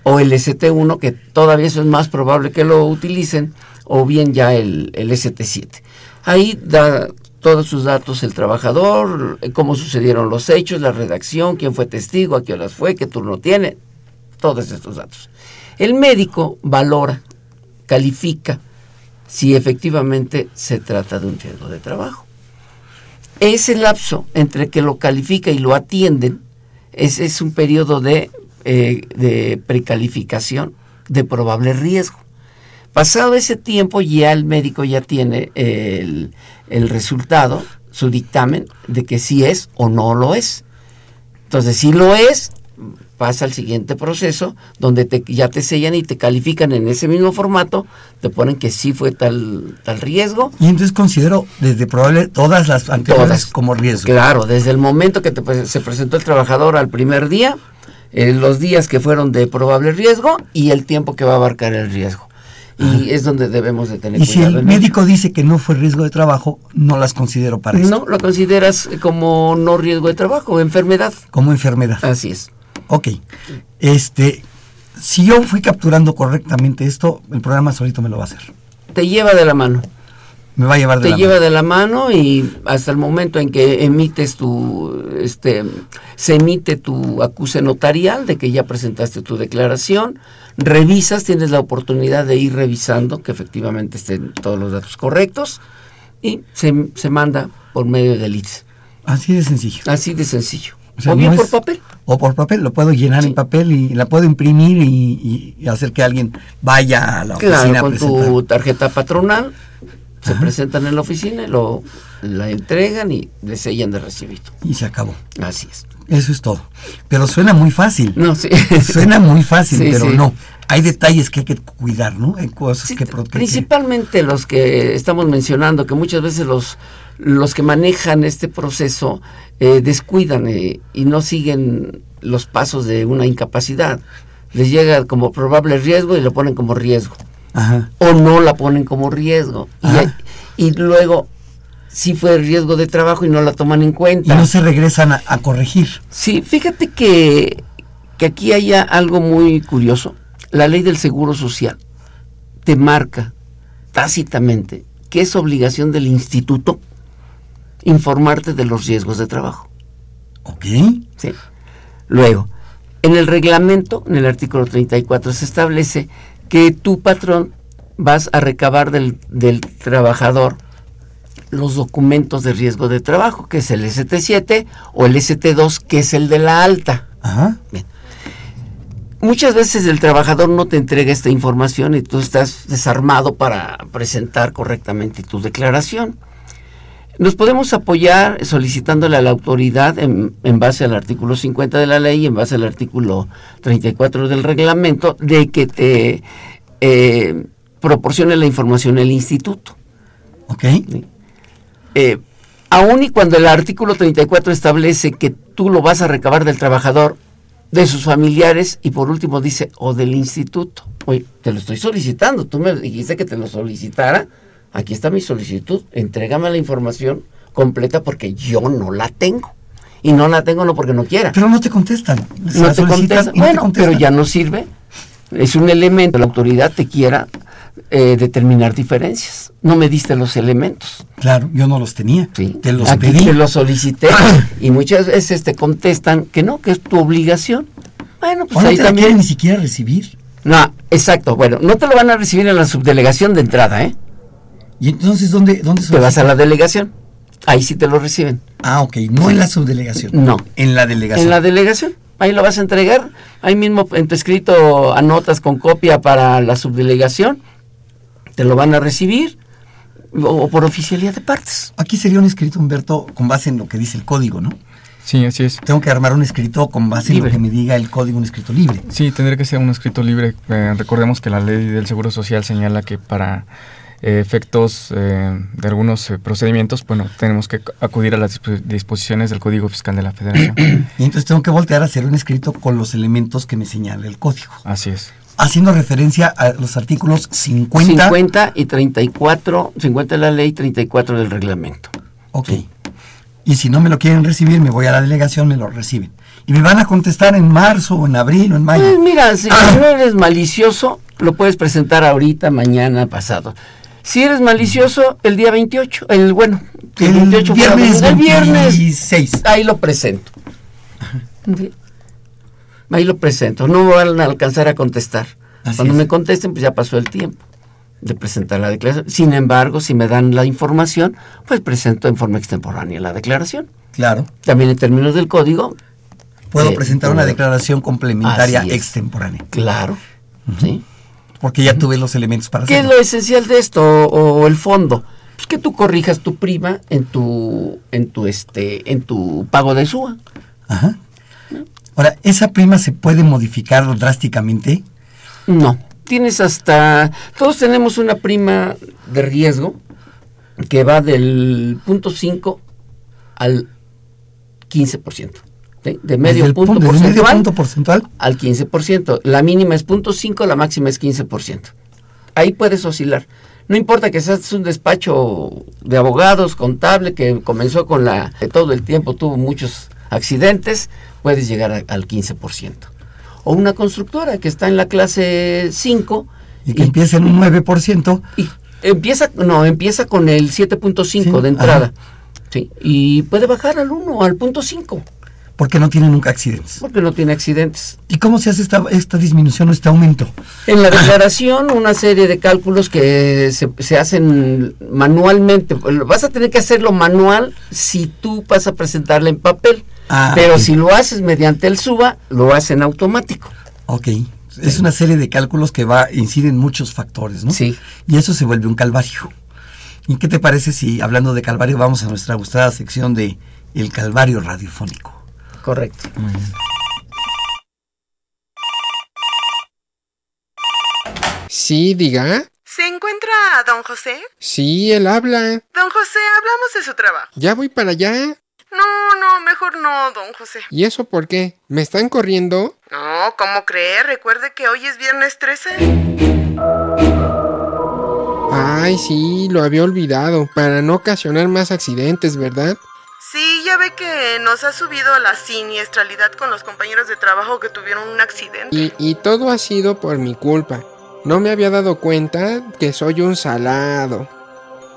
O el ST1, que todavía eso es más probable que lo utilicen, o bien ya el, el ST7. Ahí da todos sus datos el trabajador, eh, cómo sucedieron los hechos, la redacción, quién fue testigo, a qué horas fue, qué turno tiene, todos estos datos. El médico valora, califica si efectivamente se trata de un riesgo de trabajo. Ese lapso entre que lo califica y lo atienden es, un periodo de, eh, de precalificación de probable riesgo. Pasado ese tiempo ya el médico ya tiene el, el resultado, su dictamen, de que sí es o no lo es. Entonces, si lo es, pasa al siguiente proceso, donde te, ya te sellan y te califican en ese mismo formato, te ponen que sí fue tal, tal riesgo. Y entonces considero desde probable todas las anteriores como riesgo. Claro, desde el momento que te, se presentó el trabajador al primer día, eh, los días que fueron de probable riesgo y el tiempo que va a abarcar el riesgo. Y es donde debemos de tener Y si cuidado. el en médico dice que no fue riesgo de trabajo, no las considero para esto. No, lo consideras como no riesgo de trabajo, enfermedad. Como enfermedad. Así es. Ok. Este, si yo fui capturando correctamente esto, el programa solito me lo va a hacer. Te lleva de la mano. Me va a llevar de te la lleva mano. de la mano y hasta el momento en que emites tu, este, se emite tu acuse notarial de que ya presentaste tu declaración, revisas, tienes la oportunidad de ir revisando que efectivamente estén todos los datos correctos y se, se manda por medio del ITS. Así de sencillo. Así de sencillo. O sea, o bien no por es- papel. O por papel, lo puedo llenar en papel y la puedo imprimir y, y hacer que alguien vaya a la oficina Claro, a con presentar. tu tarjeta patronal, se presentan en la oficina, lo, la entregan y le sellan de recibido. Y se acabó. Así es. Eso es todo. Pero suena muy fácil. No, sí. Suena muy fácil, Sí, pero sí. no. Hay detalles que hay que cuidar, ¿no? Hay cosas que proteger. Principalmente los que estamos mencionando, que muchas veces los, los que manejan este proceso eh, descuidan eh, y no siguen los pasos de una incapacidad. Les llega como probable riesgo y lo ponen como riesgo. Ajá. O no la ponen como riesgo. Y, y luego sí fue riesgo de trabajo y no la toman en Y cuenta. no se regresan a, a corregir. Sí, fíjate que, que aquí hay algo muy curioso. La ley del Seguro Social te marca tácitamente que es obligación del instituto informarte de los riesgos de trabajo. Ok. Sí. Luego, en el reglamento, en el artículo 34, se establece que tu patrón vas a recabar del, del trabajador los documentos de riesgo de trabajo, que es el ST7 o el ST2, que es el de la alta. Ajá. Bien. Muchas veces el trabajador no te entrega esta información y tú estás desarmado para presentar correctamente tu declaración. Nos podemos apoyar solicitándole a la autoridad en, en base al artículo 50 de la ley y en base al artículo 34 del reglamento de que te eh, proporcione la información el instituto. Ok. Eh, aun y cuando el artículo 34 establece que tú lo vas a recabar del trabajador, de sus familiares y por último dice, o del instituto. Oye, te lo estoy solicitando, tú me dijiste que te lo solicitara, aquí está mi solicitud, entrégame la información completa porque yo no la tengo. Y no la tengo no porque no quiera. Pero no te contestan. No te contestan. y no te Bueno, contestan. pero ya no sirve. Es un elemento, la autoridad te quiera eh, determinar diferencias. No me diste los elementos. Claro, yo no los tenía. Te los Aquí pedí. te los solicité y muchas veces te contestan que no, que es tu obligación. Bueno, pues ahí te también. quieren ni siquiera recibir. No, exacto. Bueno, no te lo van a recibir en la subdelegación de entrada, ¿eh? ¿Y entonces dónde, dónde Te vas a la delegación. Ahí sí te lo reciben. Ah, ok. No en la subdelegación. No. En la delegación. En la delegación. Ahí lo vas a entregar. Ahí mismo en tu escrito anotas con copia para la subdelegación. Te lo van a recibir. O, o por oficialía de partes. Aquí sería un escrito, Humberto, con base en lo que dice el código, ¿no? Sí, así es. Tengo que armar un escrito con base en lo que me diga el código, un escrito libre. Sí, tendría que ser un escrito libre. Eh, recordemos que la ley del Seguro Social señala que para efectos eh, de algunos eh, procedimientos, bueno, tenemos que acudir a las disp- disposiciones del Código Fiscal de la Federación. Y entonces tengo que voltear a hacer un escrito con los elementos que me señala el código. Así es. Haciendo referencia a los artículos 50. 50 y 34, 50 de la ley, 34 del reglamento. Ok. Y si no me lo quieren recibir, me voy a la delegación, me lo reciben. Y me van a contestar en marzo o en abril o en mayo. Pues mira, si no eres malicioso, lo puedes presentar ahorita, mañana, pasado. Si eres malicioso, el día 28, el bueno, El 28 fuera viernes el viernes 26. ahí lo presento. Sí. Ahí lo presento, no van a alcanzar a contestar. Así Cuando es. me contesten, pues ya pasó el tiempo de presentar la declaración. Sin embargo, si me dan la información, pues presento en forma extemporánea la declaración. Claro. También en términos del código. Puedo eh, presentar una puedo- declaración complementaria extemporánea. Claro. ¿sí? Porque ya tuve los elementos para ¿Qué es hacerlo. lo esencial de esto o, o el fondo? Pues que tú corrijas tu prima en tu en tu este en tu pago de SUA. Ajá. Ahora, ¿esa prima se puede modificar drásticamente? No, tienes hasta todos tenemos una prima de riesgo que va del punto 5 al 15%. De medio Desde punto, desde porcentual medio punto porcentual al 15%. La mínima es 0.5, la máxima es 15%. Ahí puedes oscilar. No importa que seas un despacho de abogados, contable, que comenzó con la... que todo el tiempo tuvo muchos accidentes, puedes llegar a- al 15%. O una constructora que está en la clase 5 y que empieza en un 9%. y empieza, no, empieza con el 7.5 Sí, de entrada. ajá. Sí, y puede bajar al 1, al punto 5, porque no tiene nunca accidentes. porque no tiene accidentes. ¿Y cómo se hace esta, esta disminución o este aumento? En la declaración, una serie de cálculos que se, se hacen manualmente. Vas a tener que hacerlo manual si tú vas a presentarla en papel. Ah, pero si lo haces mediante el SUBA, lo hacen automático. Ok. Es una serie de cálculos que va inciden muchos factores, ¿no? Sí. Y eso se vuelve un calvario. ¿Y qué te parece si, hablando de calvario, vamos a nuestra gustada sección de El Calvario Radiofónico? Correcto. Sí, diga. ¿Se encuentra don José? Sí, él habla. Don José, hablamos de su trabajo. Ya voy para allá. No, no, mejor no, don José. ¿Y eso por qué? ¿Me están corriendo? No, ¿cómo cree? Recuerde que hoy es viernes 13. Ay, sí, lo había olvidado, para no ocasionar más accidentes, ¿verdad? Sí, ya ve que nos ha subido la siniestralidad con los compañeros de trabajo que tuvieron un accidente. Y, y todo ha sido por mi culpa. No me había dado cuenta que soy un salado.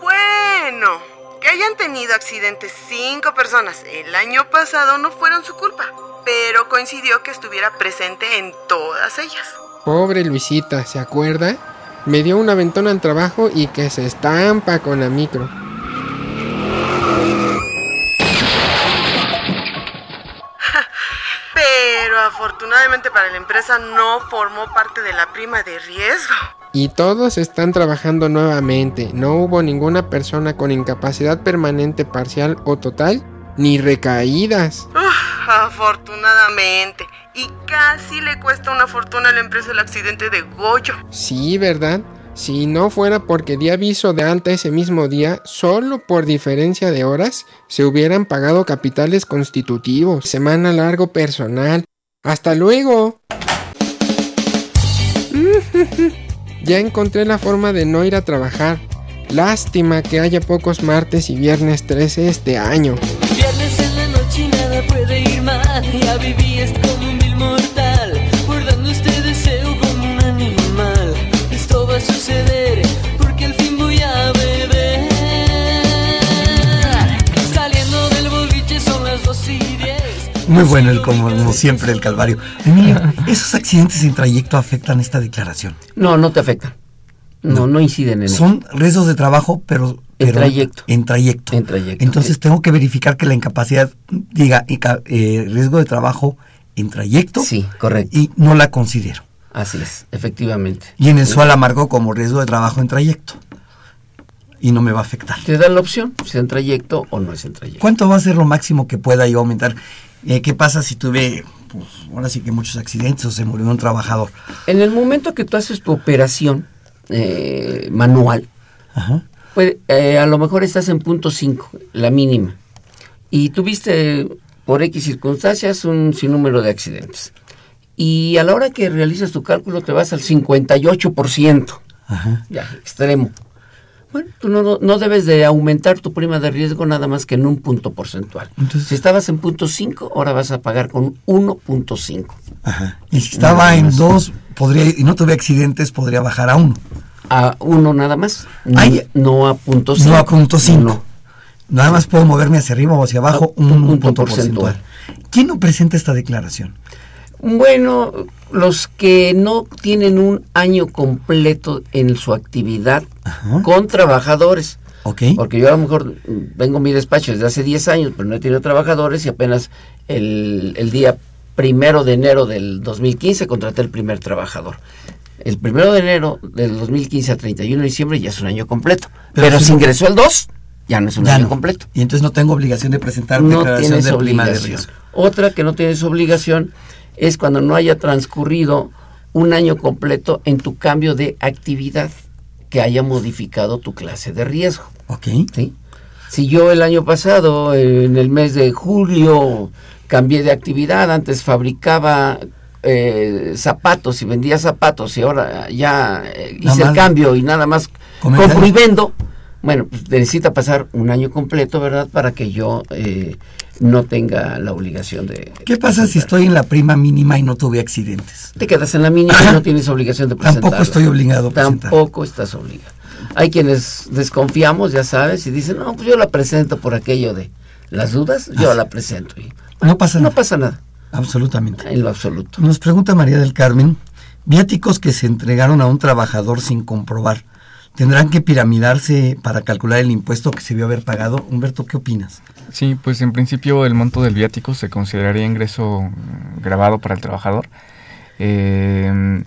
Bueno, que hayan tenido accidentes cinco personas el año pasado no fueron su culpa, pero coincidió que estuviera presente en todas ellas. Pobre Luisita, ¿se acuerda? Me dio un aventón al trabajo y que se estampa con la micro. Pero afortunadamente para la empresa no formó parte de la prima de riesgo. Y todos están trabajando nuevamente. No hubo ninguna persona con incapacidad permanente parcial o total, ni recaídas. Uf, afortunadamente. Y casi le cuesta una fortuna a la empresa el accidente de Goyo. Sí, ¿verdad? Si no fuera porque di aviso de alta ese mismo día, solo por diferencia de horas, se hubieran pagado capitales constitutivos, semana largo personal. ¡Hasta luego! ya encontré la forma de no ir a trabajar. Lástima que haya pocos martes y viernes 13 este año. Viernes en la noche y nada puede ir mal. Ya viví esto Muy bueno, el, como, como siempre, el Calvario. Emilio, ¿esos accidentes en trayecto afectan esta declaración? No, no te afectan. No, no inciden en Son riesgos de trabajo, pero... En pero trayecto. En trayecto. En trayecto. Entonces tengo que verificar que la incapacidad diga eh, riesgo de trabajo en trayecto. Sí, correcto. Y no la considero. Así es, efectivamente. Y en el SUA la marco como riesgo de trabajo en trayecto. Y no me va a afectar. Te da la opción, si es en trayecto o no es en trayecto. ¿Cuánto va a ser lo máximo que pueda yo aumentar? Eh, ¿Qué pasa si tuve, pues, ahora sí que muchos accidentes o se murió un trabajador? En el momento que tú haces tu operación eh, manual, pues, eh, a lo mejor estás en punto 5, la mínima, y tuviste por X circunstancias un sinnúmero de accidentes. Y a la hora que realizas tu cálculo te vas al 58%, Ajá. ya, extremo. Bueno, tú no, no- debes de aumentar tu prima de riesgo nada más que en un punto porcentual. si estabas en punto 5, ahora vas a pagar con 1.5. Ajá. Y si estaba en más. 2 podría, y no tuve accidentes, podría bajar a 1. A 1 nada más, Ay. no a punto 5. No a punto 5. No. Nada más puedo moverme hacia arriba o hacia abajo un, un punto, punto porcentual. porcentual. ¿Quién no presenta esta declaración? Bueno, los que no tienen un año completo en su actividad con trabajadores. Porque yo a lo mejor vengo a mi despacho desde hace 10 años, pero no he tenido trabajadores y apenas el, el día primero de enero del 2015 contraté el primer trabajador. El primero de enero del 2015 al 31 de diciembre ya es un año completo. Pero Pero, si ingresó el 2, ya no es un Ya año no. completo. Y entonces no tengo obligación de presentar No declaración de de obligación. riesgo. Otra que no tienes obligación es cuando no haya transcurrido un año completo en tu cambio de actividad que haya modificado tu clase de riesgo. Ok. ¿sí? Si yo el año pasado, en el mes de julio, cambié de actividad, antes fabricaba eh, zapatos y vendía zapatos y ahora ya eh, hice el cambio y nada más compro y vendo, bueno, pues necesita pasar un año completo, ¿verdad? Para que yo eh, no tenga la obligación de... ¿Qué pasa si estoy en la prima mínima y no tuve accidentes? Te quedas en la mínima y no tienes obligación de presentar. Tampoco estoy obligado a presentar. Tampoco estás obligado. Hay quienes desconfiamos, ya sabes, y dicen, no, pues yo la presento por aquello de las dudas, yo la presento. Y No pasa no nada. pasa nada, Absolutamente. en lo absoluto. Nos pregunta María del Carmen, viáticos que se entregaron a un trabajador sin comprobar, ¿tendrán que piramidarse para calcular el impuesto que se vio haber pagado? Humberto, ¿qué opinas? Sí, pues en principio el monto del viático se consideraría ingreso mm, grabado para el trabajador. Eh,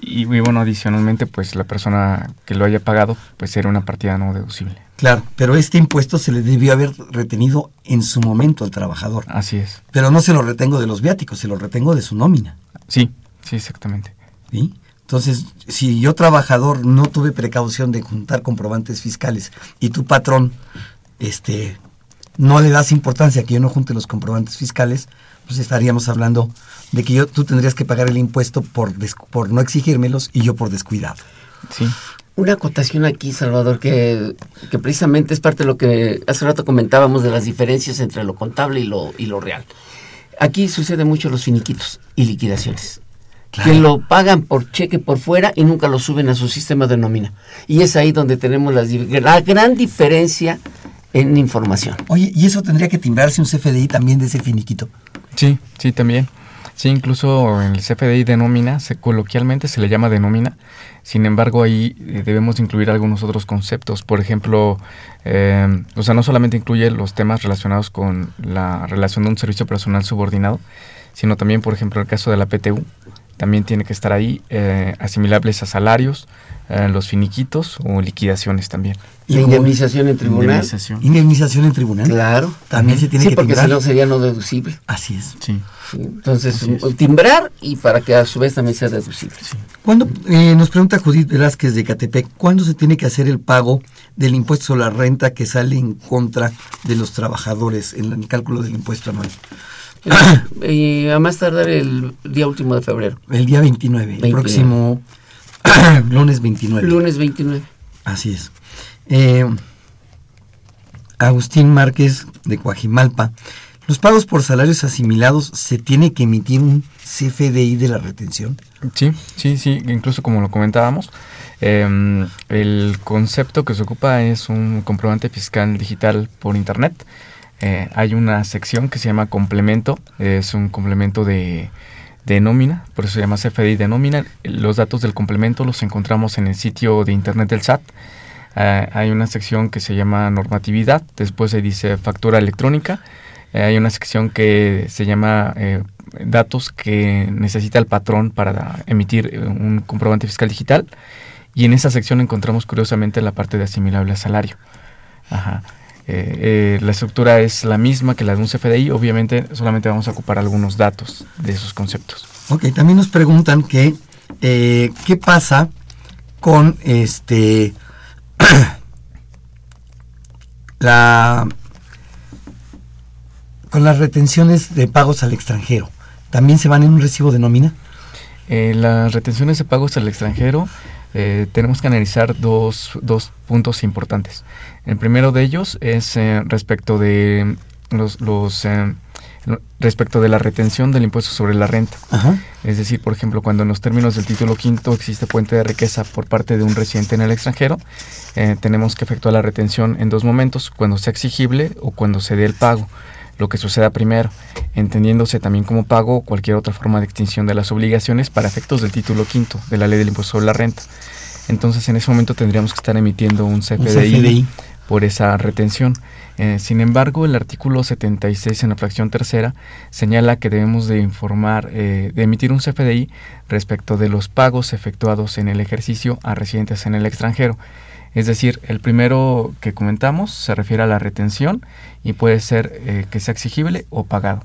y, y bueno, adicionalmente, pues la persona que lo haya pagado, pues sería una partida no deducible. Claro, pero este impuesto se le debió haber retenido en su momento al trabajador. Así es. Pero no se lo retengo de los viáticos, se lo retengo de su nómina. Sí, sí, exactamente. ¿sí? Entonces, si yo trabajador no tuve precaución de juntar comprobantes fiscales y tu patrón este, no le das importancia a que yo no junte los comprobantes fiscales, pues estaríamos hablando de que yo, tú tendrías que pagar el impuesto por, des- por no exigírmelos y yo por descuidado. Sí. Una acotación aquí, Salvador, que, que precisamente es parte de lo que hace rato comentábamos de las diferencias entre lo contable y lo, y lo real. Aquí sucede mucho los finiquitos y liquidaciones. Que lo pagan por cheque por fuera y nunca lo suben a su sistema de nómina. Y es ahí donde tenemos la gran diferencia en información. Oye, ¿y eso tendría que timbrarse un CFDI también de ese finiquito? Sí, sí, también. Sí, incluso en el CFDI de nómina, se, coloquialmente se le llama de nómina. Sin embargo, ahí eh, debemos incluir algunos otros conceptos. Por ejemplo, eh, o sea, no solamente incluye los temas relacionados con la relación de un servicio personal subordinado, sino también, por ejemplo, el caso de la PTU, también tiene que estar ahí, eh, asimilables a salarios, eh, los finiquitos o liquidaciones también. ¿Y La indemnización en tribunal? Indemnización. ¿Indemnización en tribunal? Claro. También se tiene sí, que porque timbrar. si no sería no deducible. Así es. Sí. Sí, Entonces, timbrar y para que a su vez también sea deducible. ¿Cuándo, eh, nos pregunta Judith Velázquez de Catepec, ¿cuándo se tiene que hacer el pago del impuesto sobre la renta que sale en contra de los trabajadores en el cálculo del impuesto anual? y a más tardar el día último de febrero. El día 29, el 29. próximo lunes 29. Lunes 29. Así es. Eh, Agustín Márquez de Coajimalpa. ¿Los pagos por salarios asimilados se tiene que emitir un CFDI de la retención? Sí, sí, sí, incluso como lo comentábamos, eh, el concepto que se ocupa es un comprobante fiscal digital por internet. Eh, hay una sección que se llama complemento, es un complemento de, nómina, por eso se llama CFDI de nómina. Los datos del complemento los encontramos en el sitio de internet del SAT. Eh, hay una sección que se llama normatividad, después se dice factura electrónica. Eh, hay una sección que se llama eh, datos que necesita el patrón para emitir un comprobante fiscal digital. Y en esa sección encontramos curiosamente la parte de asimilable a salario. Ajá. Eh, eh, la estructura es la misma que la de un CFDI, obviamente solamente vamos a ocupar algunos datos de esos conceptos. Ok, también nos preguntan que eh, qué pasa con este la con las retenciones de pagos al extranjero. ¿También se van en un recibo de nómina? Las retenciones de pagos al extranjero eh, tenemos que analizar dos, dos puntos importantes. El primero de ellos es eh, respecto de los, los eh, respecto de la retención del impuesto sobre la renta. Ajá. Es decir, por ejemplo, cuando en los términos del título quinto existe puente de riqueza por parte de un residente en el extranjero, eh, tenemos que efectuar la retención en dos momentos, cuando sea exigible o cuando se dé el pago, lo que suceda primero, entendiéndose también como pago o cualquier otra forma de extinción de las obligaciones para efectos del título quinto de la ley del impuesto sobre la renta. Entonces, en ese momento tendríamos que estar emitiendo un CFDI, CFDI. por esa retención. Eh, sin embargo, el artículo 76 en la fracción tercera señala que debemos de informar, eh, de emitir un CFDI respecto de los pagos efectuados en el ejercicio a residentes en el extranjero. Es decir, el primero que comentamos se refiere a la retención y puede ser eh, que sea exigible o pagado,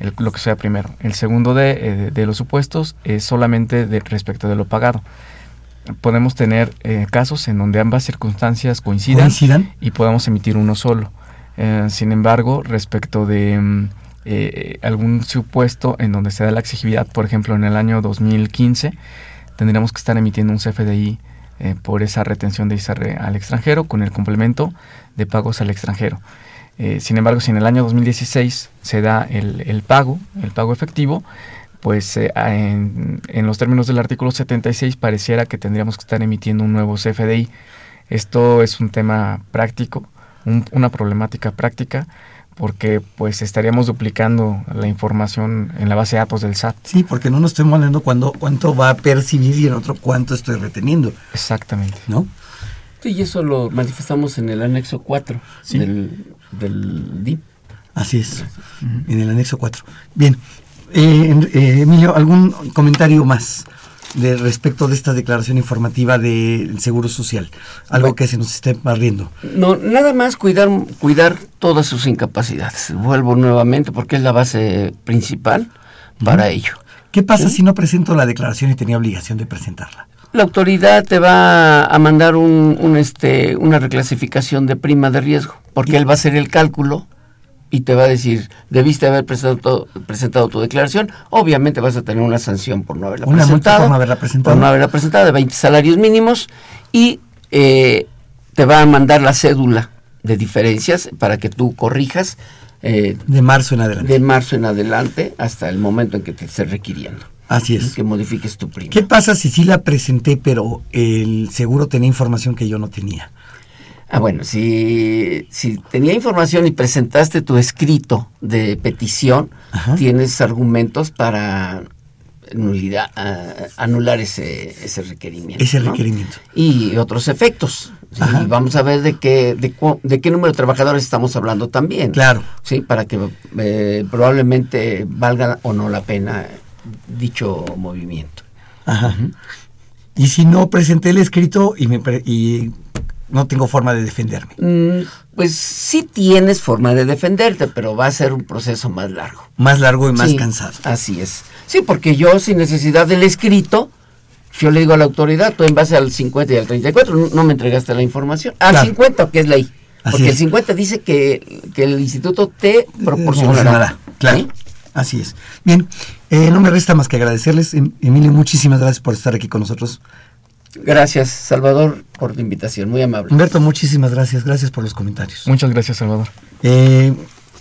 el- lo que sea primero. El segundo de, eh, de los supuestos es solamente de, respecto de lo pagado. Podemos tener eh, casos en donde ambas circunstancias coincidan, ¿Coincidan? y podamos emitir uno solo. Eh, sin embargo, respecto de mm, eh, algún supuesto en donde se da la exigibilidad, por ejemplo, en el año 2015, tendríamos que estar emitiendo un CFDI eh, por esa retención de ISR al extranjero con el complemento de pagos al extranjero. Eh, sin embargo, si en el año 2016 se da el, pago, el pago efectivo, pues eh, en, los términos del artículo 76 pareciera que tendríamos que estar emitiendo un nuevo CFDI. Esto es un tema práctico, un, una problemática práctica porque pues estaríamos duplicando la información en la base de datos del SAT. Sí, porque no nos estoy molando cuando cuánto va a percibir y en otro cuánto estoy reteniendo. Exactamente. ¿No? Sí, y eso lo manifestamos en el anexo 4 Sí. del, del DIP. Así es, en el anexo 4. Bien, eh, eh, Emilio, ¿algún comentario más de respecto de esta declaración informativa del Seguro Social? Algo que se nos esté barriendo. No, nada más cuidar, cuidar todas sus incapacidades. Vuelvo nuevamente porque es la base principal para ello. ¿Qué pasa si no presento la declaración y tenía obligación de presentarla? La autoridad te va a mandar un, un, este, una reclasificación de prima de riesgo, porque él va a hacer el cálculo y te va a decir, debiste haber presentado, presentado tu declaración, obviamente vas a tener una sanción por no haberla Una presentado. por no haberla presentado. por no haberla presentado, de 20 salarios mínimos, y eh, te va a mandar la cédula de diferencias para que tú corrijas. eh, De marzo en adelante. De marzo en adelante hasta el momento en que te esté requiriendo. Así es. Que modifiques tu prima. ¿Qué pasa si sí la presenté, pero el seguro tenía información que yo no tenía? Ah, bueno, si, si tenía información y presentaste tu escrito de petición, tienes argumentos para nulidad, ah, anular ese, ese requerimiento. Ese ¿no? requerimiento. Y otros efectos. Y vamos a ver de qué, de qué número de trabajadores estamos hablando también. Claro. Sí, para que eh, probablemente valga o no la pena dicho movimiento. Ajá. Y si no presenté el escrito y, me pre- y no tengo forma de defenderme. Mm, Pues sí tienes forma de defenderte, pero va a ser un proceso más largo. Más largo y más Sí, cansado. Así es. Sí, porque yo sin necesidad del escrito, yo le digo a la autoridad, tú en base al 50 y al 34 no, no me entregaste la información. Al Claro. 50, que es ley. Así porque es. el 50 dice que, que el instituto te proporcionará. Claro. ¿Sí? Así es. Bien, eh, no me resta más que agradecerles. Em- Emilio, muchísimas gracias por estar aquí con nosotros. Gracias, Salvador, por tu invitación. Muy amable. Humberto, muchísimas gracias. Gracias por los comentarios. Muchas gracias, Salvador. Eh,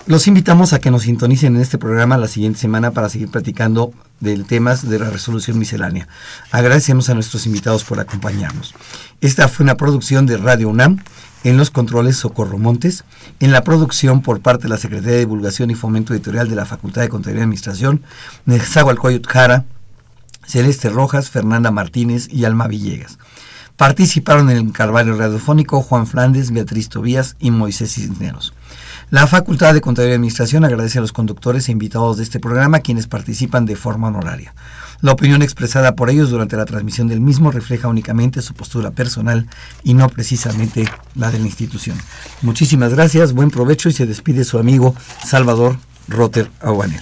los invitamos a que nos sintonicen en este programa la siguiente semana para seguir platicando del temas de la resolución miscelánea. Agradecemos a nuestros invitados por acompañarnos. Esta fue una producción de Radio UNAM en los controles Socorro Montes, en la producción por parte de la Secretaría de Divulgación y Fomento Editorial de la Facultad de Contaduría y Administración, Nezahualcóyotl Jara, Celeste Rojas, Fernanda Martínez y Alma Villegas. Participaron en el Carvalho Radiofónico Juan Flandes, Beatriz Tobías y Moisés Cisneros. La Facultad de Contaduría y Administración agradece a los conductores e invitados de este programa quienes participan de forma honoraria. La opinión expresada por ellos durante la transmisión del mismo refleja únicamente su postura personal y no precisamente la de la institución. Muchísimas gracias, buen provecho y se despide su amigo Salvador Rotter Aguanel.